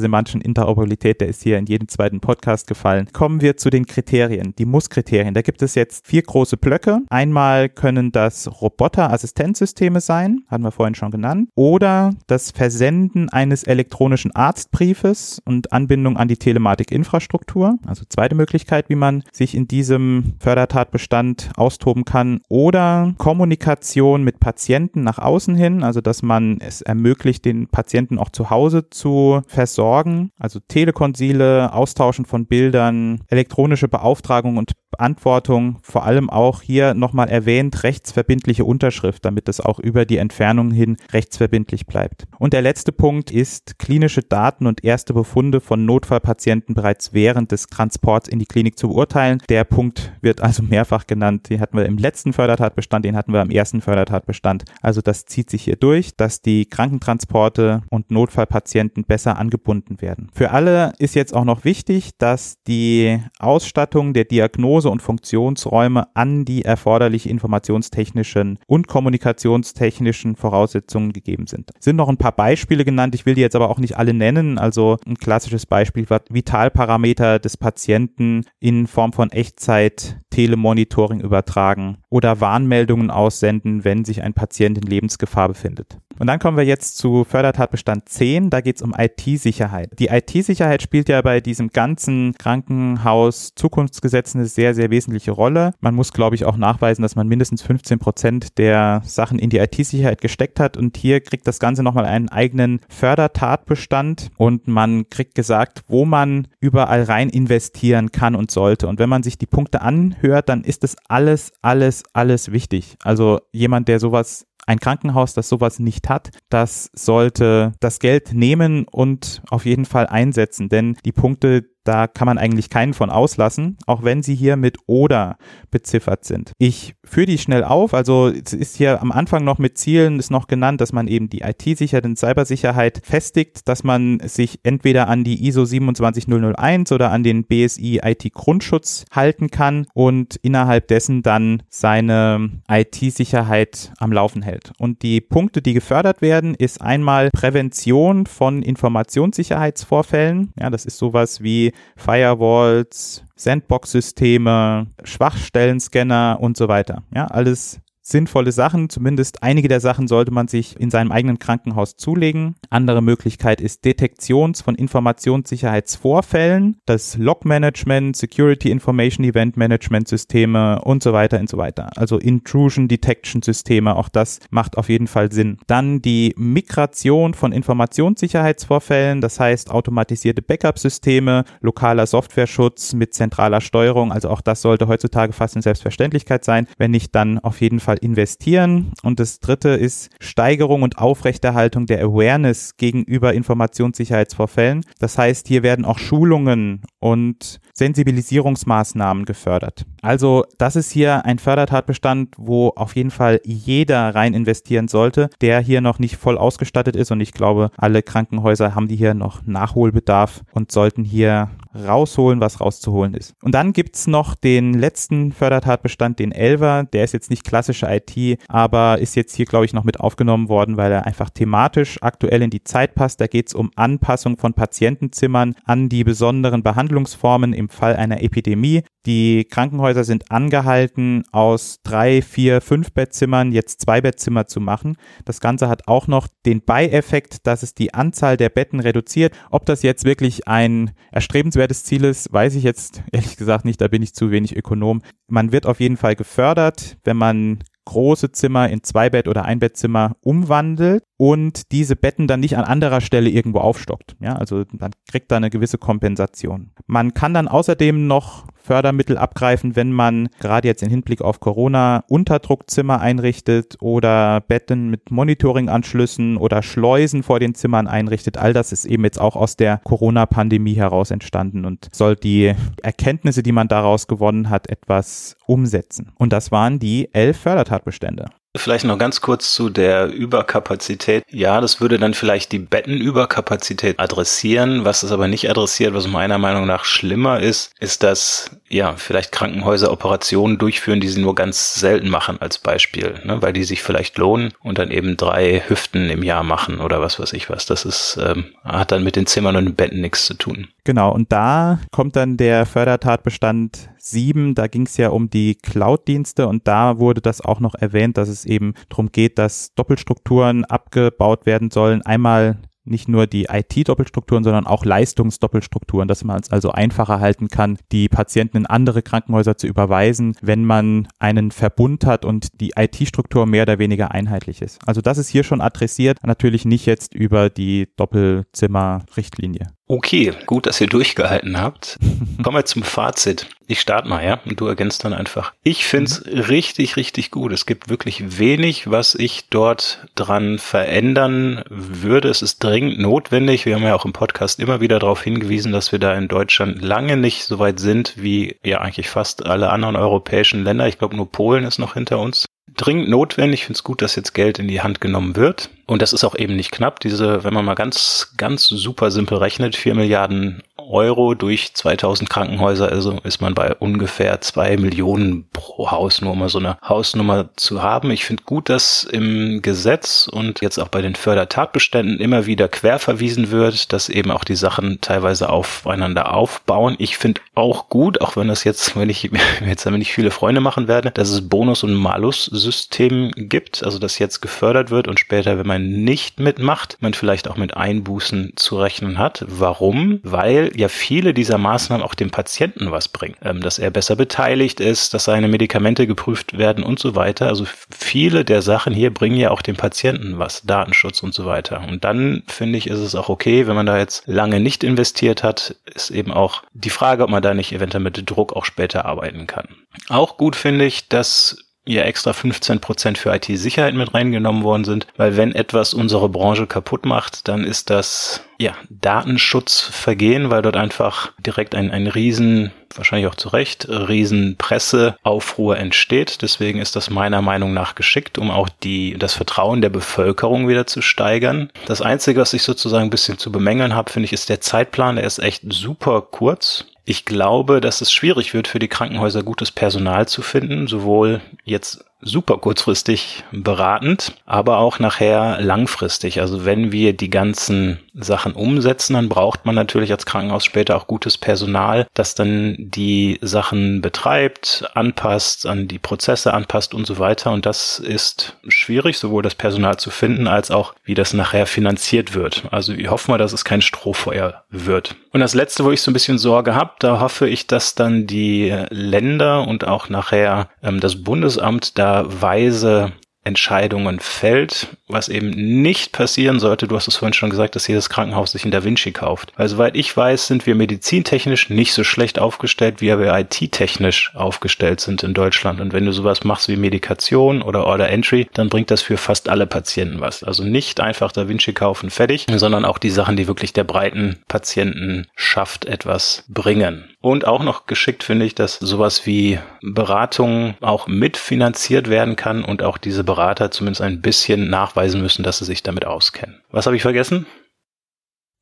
semantischen Interoperabilität, der ist hier in jedem zweiten Podcast gefallen. Kommen wir zu den Kriterien, die Muss-Kriterien. Da gibt es jetzt vier große Blöcke. Einmal können das Roboter-Assistenzsysteme sein, hatten wir vorhin schon genannt, oder das Versenden eines elektronischen Arztbriefes und Anbindung an die Telematik-Infrastruktur. Also zweite Möglichkeit, wie man sich in diesem Fördertatbestand austoben kann. Oder Kommunikation mit Patienten nach außen hin, also dass man es ermöglicht, den Patienten auch zu Hause zu versorgen. Also Telekonsile, Austauschen von Bildern, elektronische Beauftragung und Beantwortung, vor allem auch hier nochmal erwähnt, rechtsverbindliche Unterschrift, damit es auch über die Entfernung hin rechtsverbindlich bleibt. Und der letzte Punkt ist klinische Daten und erste Befunde von Notfallpatienten bereits während des Transports in die Klinik zu beurteilen. Der Punkt wird also mehrfach genannt. Den hatten wir im letzten Fördertatbestand, den hatten wir im ersten Fördertatbestand. Also das zieht sich hier durch, dass die Krankentransporte und Notfallpatienten besser angebunden werden. Für alle ist jetzt auch noch wichtig, dass die Ausstattung der Diagnose und Funktionsräume an die erforderlich informationstechnischen und kommunikationstechnischen Voraussetzungen gegeben sind. Sind noch ein paar Beispiele genannt, ich will die jetzt aber auch nicht alle nennen. Also ein klassisches Beispiel war Vitalparameter des Patienten in Form von Echtzeit Telemonitoring übertragen oder Warnmeldungen aussenden, wenn sich ein Patient in Lebensgefahr befindet. Und dann kommen wir jetzt zu Fördertatbestand 10. Da geht es um IT-Sicherheit. Die IT-Sicherheit spielt ja bei diesem ganzen Krankenhaus-Zukunftsgesetz eine sehr, sehr wesentliche Rolle. Man muss, glaube ich, auch nachweisen, dass man mindestens 15 Prozent der Sachen in die IT-Sicherheit gesteckt hat. Und hier kriegt das Ganze nochmal einen eigenen Fördertatbestand und man kriegt gesagt, wo man überall rein investieren kann und sollte. Und wenn man sich die Punkte anhört, dann ist das alles, alles, alles wichtig. Also jemand, der sowas ein Krankenhaus, das sowas nicht hat, das sollte das Geld nehmen und auf jeden Fall einsetzen. Denn die Punkte, Da kann man eigentlich keinen von auslassen, auch wenn sie hier mit oder beziffert sind. Ich führe die schnell auf. Also es ist hier am Anfang noch mit Zielen ist noch genannt, dass man eben die IT-Sicherheit und Cybersicherheit festigt, dass man sich entweder an die ISO 27001 oder an den BSI IT-Grundschutz halten kann und innerhalb dessen dann seine IT-Sicherheit am Laufen hält. Und die Punkte, die gefördert werden, ist einmal Prävention von Informationssicherheitsvorfällen. Ja, das ist sowas wie Firewalls, Sandbox-Systeme, Schwachstellenscanner und so weiter. Ja, alles sinnvolle Sachen. Zumindest einige der Sachen sollte man sich in seinem eigenen Krankenhaus zulegen. Andere Möglichkeit ist Detektions- von Informationssicherheitsvorfällen, das Log-Management, Security Information Event Management Systeme und so weiter und so weiter. Also Intrusion Detection Systeme, auch das macht auf jeden Fall Sinn. Dann die Migration von Informationssicherheitsvorfällen, das heißt automatisierte Backup-Systeme, lokaler Softwareschutz mit zentraler Steuerung. Also auch das sollte heutzutage fast eine Selbstverständlichkeit sein. Wenn nicht, dann auf jeden Fall Fall investieren. Und das dritte ist Steigerung und Aufrechterhaltung der Awareness gegenüber Informationssicherheitsvorfällen. Das heißt, hier werden auch Schulungen und Sensibilisierungsmaßnahmen gefördert. Also das ist hier ein Fördertatbestand, wo auf jeden Fall jeder rein investieren sollte, der hier noch nicht voll ausgestattet ist. Und ich glaube, alle Krankenhäuser haben die hier noch Nachholbedarf und sollten hier rausholen, was rauszuholen ist. Und dann gibt's noch den letzten Fördertatbestand, den Elver. Der ist jetzt nicht klassische IT, aber ist jetzt hier, glaube ich, noch mit aufgenommen worden, weil er einfach thematisch aktuell in die Zeit passt. Da geht's um Anpassung von Patientenzimmern an die besonderen Behandlungsformen im Fall einer Epidemie. Die Krankenhäuser sind angehalten, aus drei, vier, fünf Bettzimmern jetzt zwei Bettzimmer zu machen. Das Ganze hat auch noch den Beieffekt, dass es die Anzahl der Betten reduziert. Ob das jetzt wirklich ein erstrebenswertes Ziel ist, weiß ich jetzt [laughs] ehrlich gesagt nicht. Da bin ich zu wenig Ökonom. Man wird auf jeden Fall gefördert, wenn man große Zimmer in Zweibett- oder Einbettzimmer umwandelt und diese Betten dann nicht an anderer Stelle irgendwo aufstockt. Ja, also man kriegt da eine gewisse Kompensation. Man kann dann außerdem noch Fördermittel abgreifen, wenn man gerade jetzt im Hinblick auf Corona Unterdruckzimmer einrichtet oder Betten mit Monitoringanschlüssen oder Schleusen vor den Zimmern einrichtet. All das ist eben jetzt auch aus der Corona-Pandemie heraus entstanden und soll die Erkenntnisse, die man daraus gewonnen hat, etwas umsetzen. Und das waren die elf Fördertatbestände. Vielleicht noch ganz kurz zu der Überkapazität. Ja, das würde dann vielleicht die Bettenüberkapazität adressieren. Was es aber nicht adressiert, was meiner Meinung nach schlimmer ist, ist, dass ja vielleicht Krankenhäuser Operationen durchführen, die sie nur ganz selten machen als Beispiel, ne? weil die sich vielleicht lohnen und dann eben drei Hüften im Jahr machen oder was weiß ich was. Das ist ähm, hat dann mit den Zimmern und den Betten nichts zu tun. Genau, und da kommt dann der Fördertatbestand 7, da ging es ja um die Cloud-Dienste und da wurde das auch noch erwähnt, dass es eben darum geht, dass Doppelstrukturen abgebaut werden sollen. Einmal nicht nur die IT-Doppelstrukturen, sondern auch Leistungsdoppelstrukturen, dass man es also einfacher halten kann, die Patienten in andere Krankenhäuser zu überweisen, wenn man einen Verbund hat und die IT-Struktur mehr oder weniger einheitlich ist. Also das ist hier schon adressiert, natürlich nicht jetzt über die Doppelzimmer-Richtlinie. Okay, gut, dass ihr durchgehalten habt. Kommen wir zum Fazit. Ich starte mal, ja, und du ergänzt dann einfach. Ich find's mhm. richtig, richtig gut. Es gibt wirklich wenig, was ich dort dran verändern würde. Es ist dringend notwendig. Wir haben ja auch im Podcast immer wieder darauf hingewiesen, dass wir da in Deutschland lange nicht so weit sind wie ja eigentlich fast alle anderen europäischen Länder. Ich glaube, nur Polen ist noch hinter uns dringend notwendig. Ich finde es gut, dass jetzt Geld in die Hand genommen wird. Und das ist auch eben nicht knapp. Diese, wenn man mal ganz, ganz super simpel rechnet, vier Milliarden Euro durch 2000 Krankenhäuser, also ist man bei ungefähr zwei Millionen pro Haus, nur um mal so eine Hausnummer zu haben. Ich finde gut, dass im Gesetz und jetzt auch bei den Fördertatbeständen immer wieder quer verwiesen wird, dass eben auch die Sachen teilweise aufeinander aufbauen. Ich finde auch gut, auch wenn das jetzt, wenn ich [laughs] jetzt damit nicht viele Freunde machen werde, dass es Bonus- und Malus-System gibt, also dass jetzt gefördert wird und später, wenn man nicht mitmacht, man vielleicht auch mit Einbußen zu rechnen hat. Warum? Weil ja viele dieser Maßnahmen auch dem Patienten was bringen, ähm, dass er besser beteiligt ist, dass seine Medikamente geprüft werden und so weiter. Also viele der Sachen hier bringen ja auch dem Patienten was, Datenschutz und so weiter. Und dann finde ich, ist es auch okay, wenn man da jetzt lange nicht investiert hat, ist eben auch die Frage, ob man da nicht eventuell mit Druck auch später arbeiten kann. Auch gut finde ich, dass ja extra 15% für IT-Sicherheit mit reingenommen worden sind, weil wenn etwas unsere Branche kaputt macht, dann ist das ja, Datenschutz vergehen, weil dort einfach direkt ein, ein riesen, wahrscheinlich auch zu Recht, riesen Presseaufruhr entsteht. Deswegen ist das meiner Meinung nach geschickt, um auch die, das Vertrauen der Bevölkerung wieder zu steigern. Das Einzige, was ich sozusagen ein bisschen zu bemängeln habe, finde ich, ist der Zeitplan. Der ist echt super kurz. Ich glaube, dass es schwierig wird für die Krankenhäuser gutes Personal zu finden, sowohl jetzt super kurzfristig beratend, aber auch nachher langfristig. Also wenn wir die ganzen Sachen umsetzen, dann braucht man natürlich als Krankenhaus später auch gutes Personal, das dann die Sachen betreibt, anpasst, an die Prozesse anpasst und so weiter. Und das ist schwierig, sowohl das Personal zu finden, als auch wie das nachher finanziert wird. Also ich hoffe mal, dass es kein Strohfeuer wird. Und das Letzte, wo ich so ein bisschen Sorge habe, da hoffe ich, dass dann die Länder und auch nachher ähm, das Bundesamt da weise Entscheidungen fällt, was eben nicht passieren sollte. Du hast es vorhin schon gesagt, dass jedes Krankenhaus sich in Da Vinci kauft. Weil soweit ich weiß, sind wir medizintechnisch nicht so schlecht aufgestellt, wie wir IT-technisch aufgestellt sind in Deutschland. Und wenn du sowas machst wie Medikation oder Order Entry, dann bringt das für fast alle Patienten was. Also nicht einfach Da Vinci kaufen, fertig, sondern auch die Sachen, die wirklich der breiten Patientenschaft etwas bringen. Und auch noch geschickt finde ich, dass sowas wie Beratung auch mitfinanziert werden kann und auch diese Berater zumindest ein bisschen nachweisen müssen, dass sie sich damit auskennen. Was habe ich vergessen?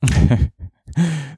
[laughs]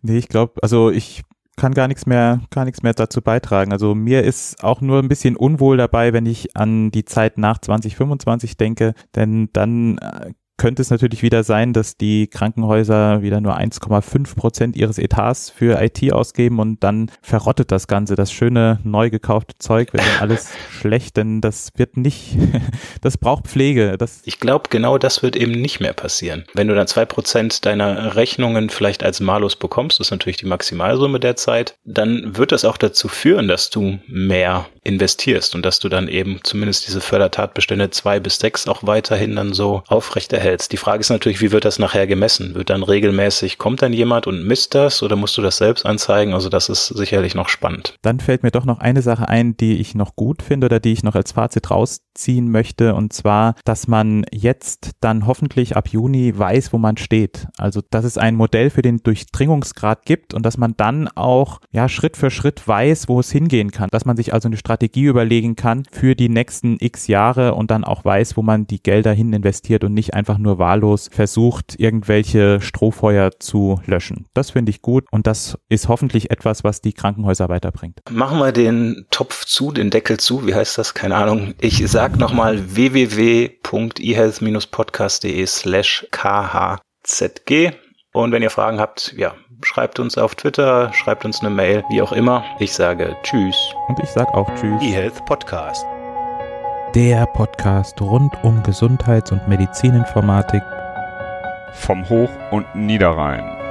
nee, ich glaube, also ich kann gar nichts mehr, gar nichts mehr dazu beitragen. Also mir ist auch nur ein bisschen unwohl dabei, wenn ich an die Zeit nach 2025 denke, denn dann äh, könnte es natürlich wieder sein, dass die Krankenhäuser wieder nur 1,5 Prozent ihres Etats für IT ausgeben und dann verrottet das Ganze, das schöne neu gekaufte Zeug, wird dann alles [laughs] schlecht, denn das wird nicht, [laughs] das braucht Pflege. Das ich glaube, genau das wird eben nicht mehr passieren. Wenn du dann zwei Prozent deiner Rechnungen vielleicht als Malus bekommst, das ist natürlich die Maximalsumme der Zeit, dann wird das auch dazu führen, dass du mehr investierst und dass du dann eben zumindest diese Fördertatbestände zwei bis sechs auch weiterhin dann so aufrechterhältst. Die Frage ist natürlich, wie wird das nachher gemessen? Wird dann regelmäßig, kommt dann jemand und misst das oder musst du das selbst anzeigen? Also das ist sicherlich noch spannend. Dann fällt mir doch noch eine Sache ein, die ich noch gut finde oder die ich noch als Fazit rausziehen möchte und zwar, dass man jetzt dann hoffentlich ab Juni weiß, wo man steht. Also, dass es ein Modell für den Durchdringungsgrad gibt und dass man dann auch, ja, Schritt für Schritt weiß, wo es hingehen kann. Dass man sich also eine Strategie überlegen kann für die nächsten x Jahre und dann auch weiß, wo man die Gelder hin investiert und nicht einfach nur wahllos versucht, irgendwelche Strohfeuer zu löschen. Das finde ich gut und das ist hoffentlich etwas, was die Krankenhäuser weiterbringt. Machen wir den Topf zu, den Deckel zu, wie heißt das? Keine Ahnung. Ich sag nochmal www.ehealth-podcast.de slash khzg und wenn ihr Fragen habt, ja, schreibt uns auf Twitter, schreibt uns eine Mail, wie auch immer. Ich sage Tschüss. Und ich sage auch Tschüss. eHealth Podcast. Der Podcast rund um Gesundheits- und Medizininformatik vom Hoch- und Niederrhein.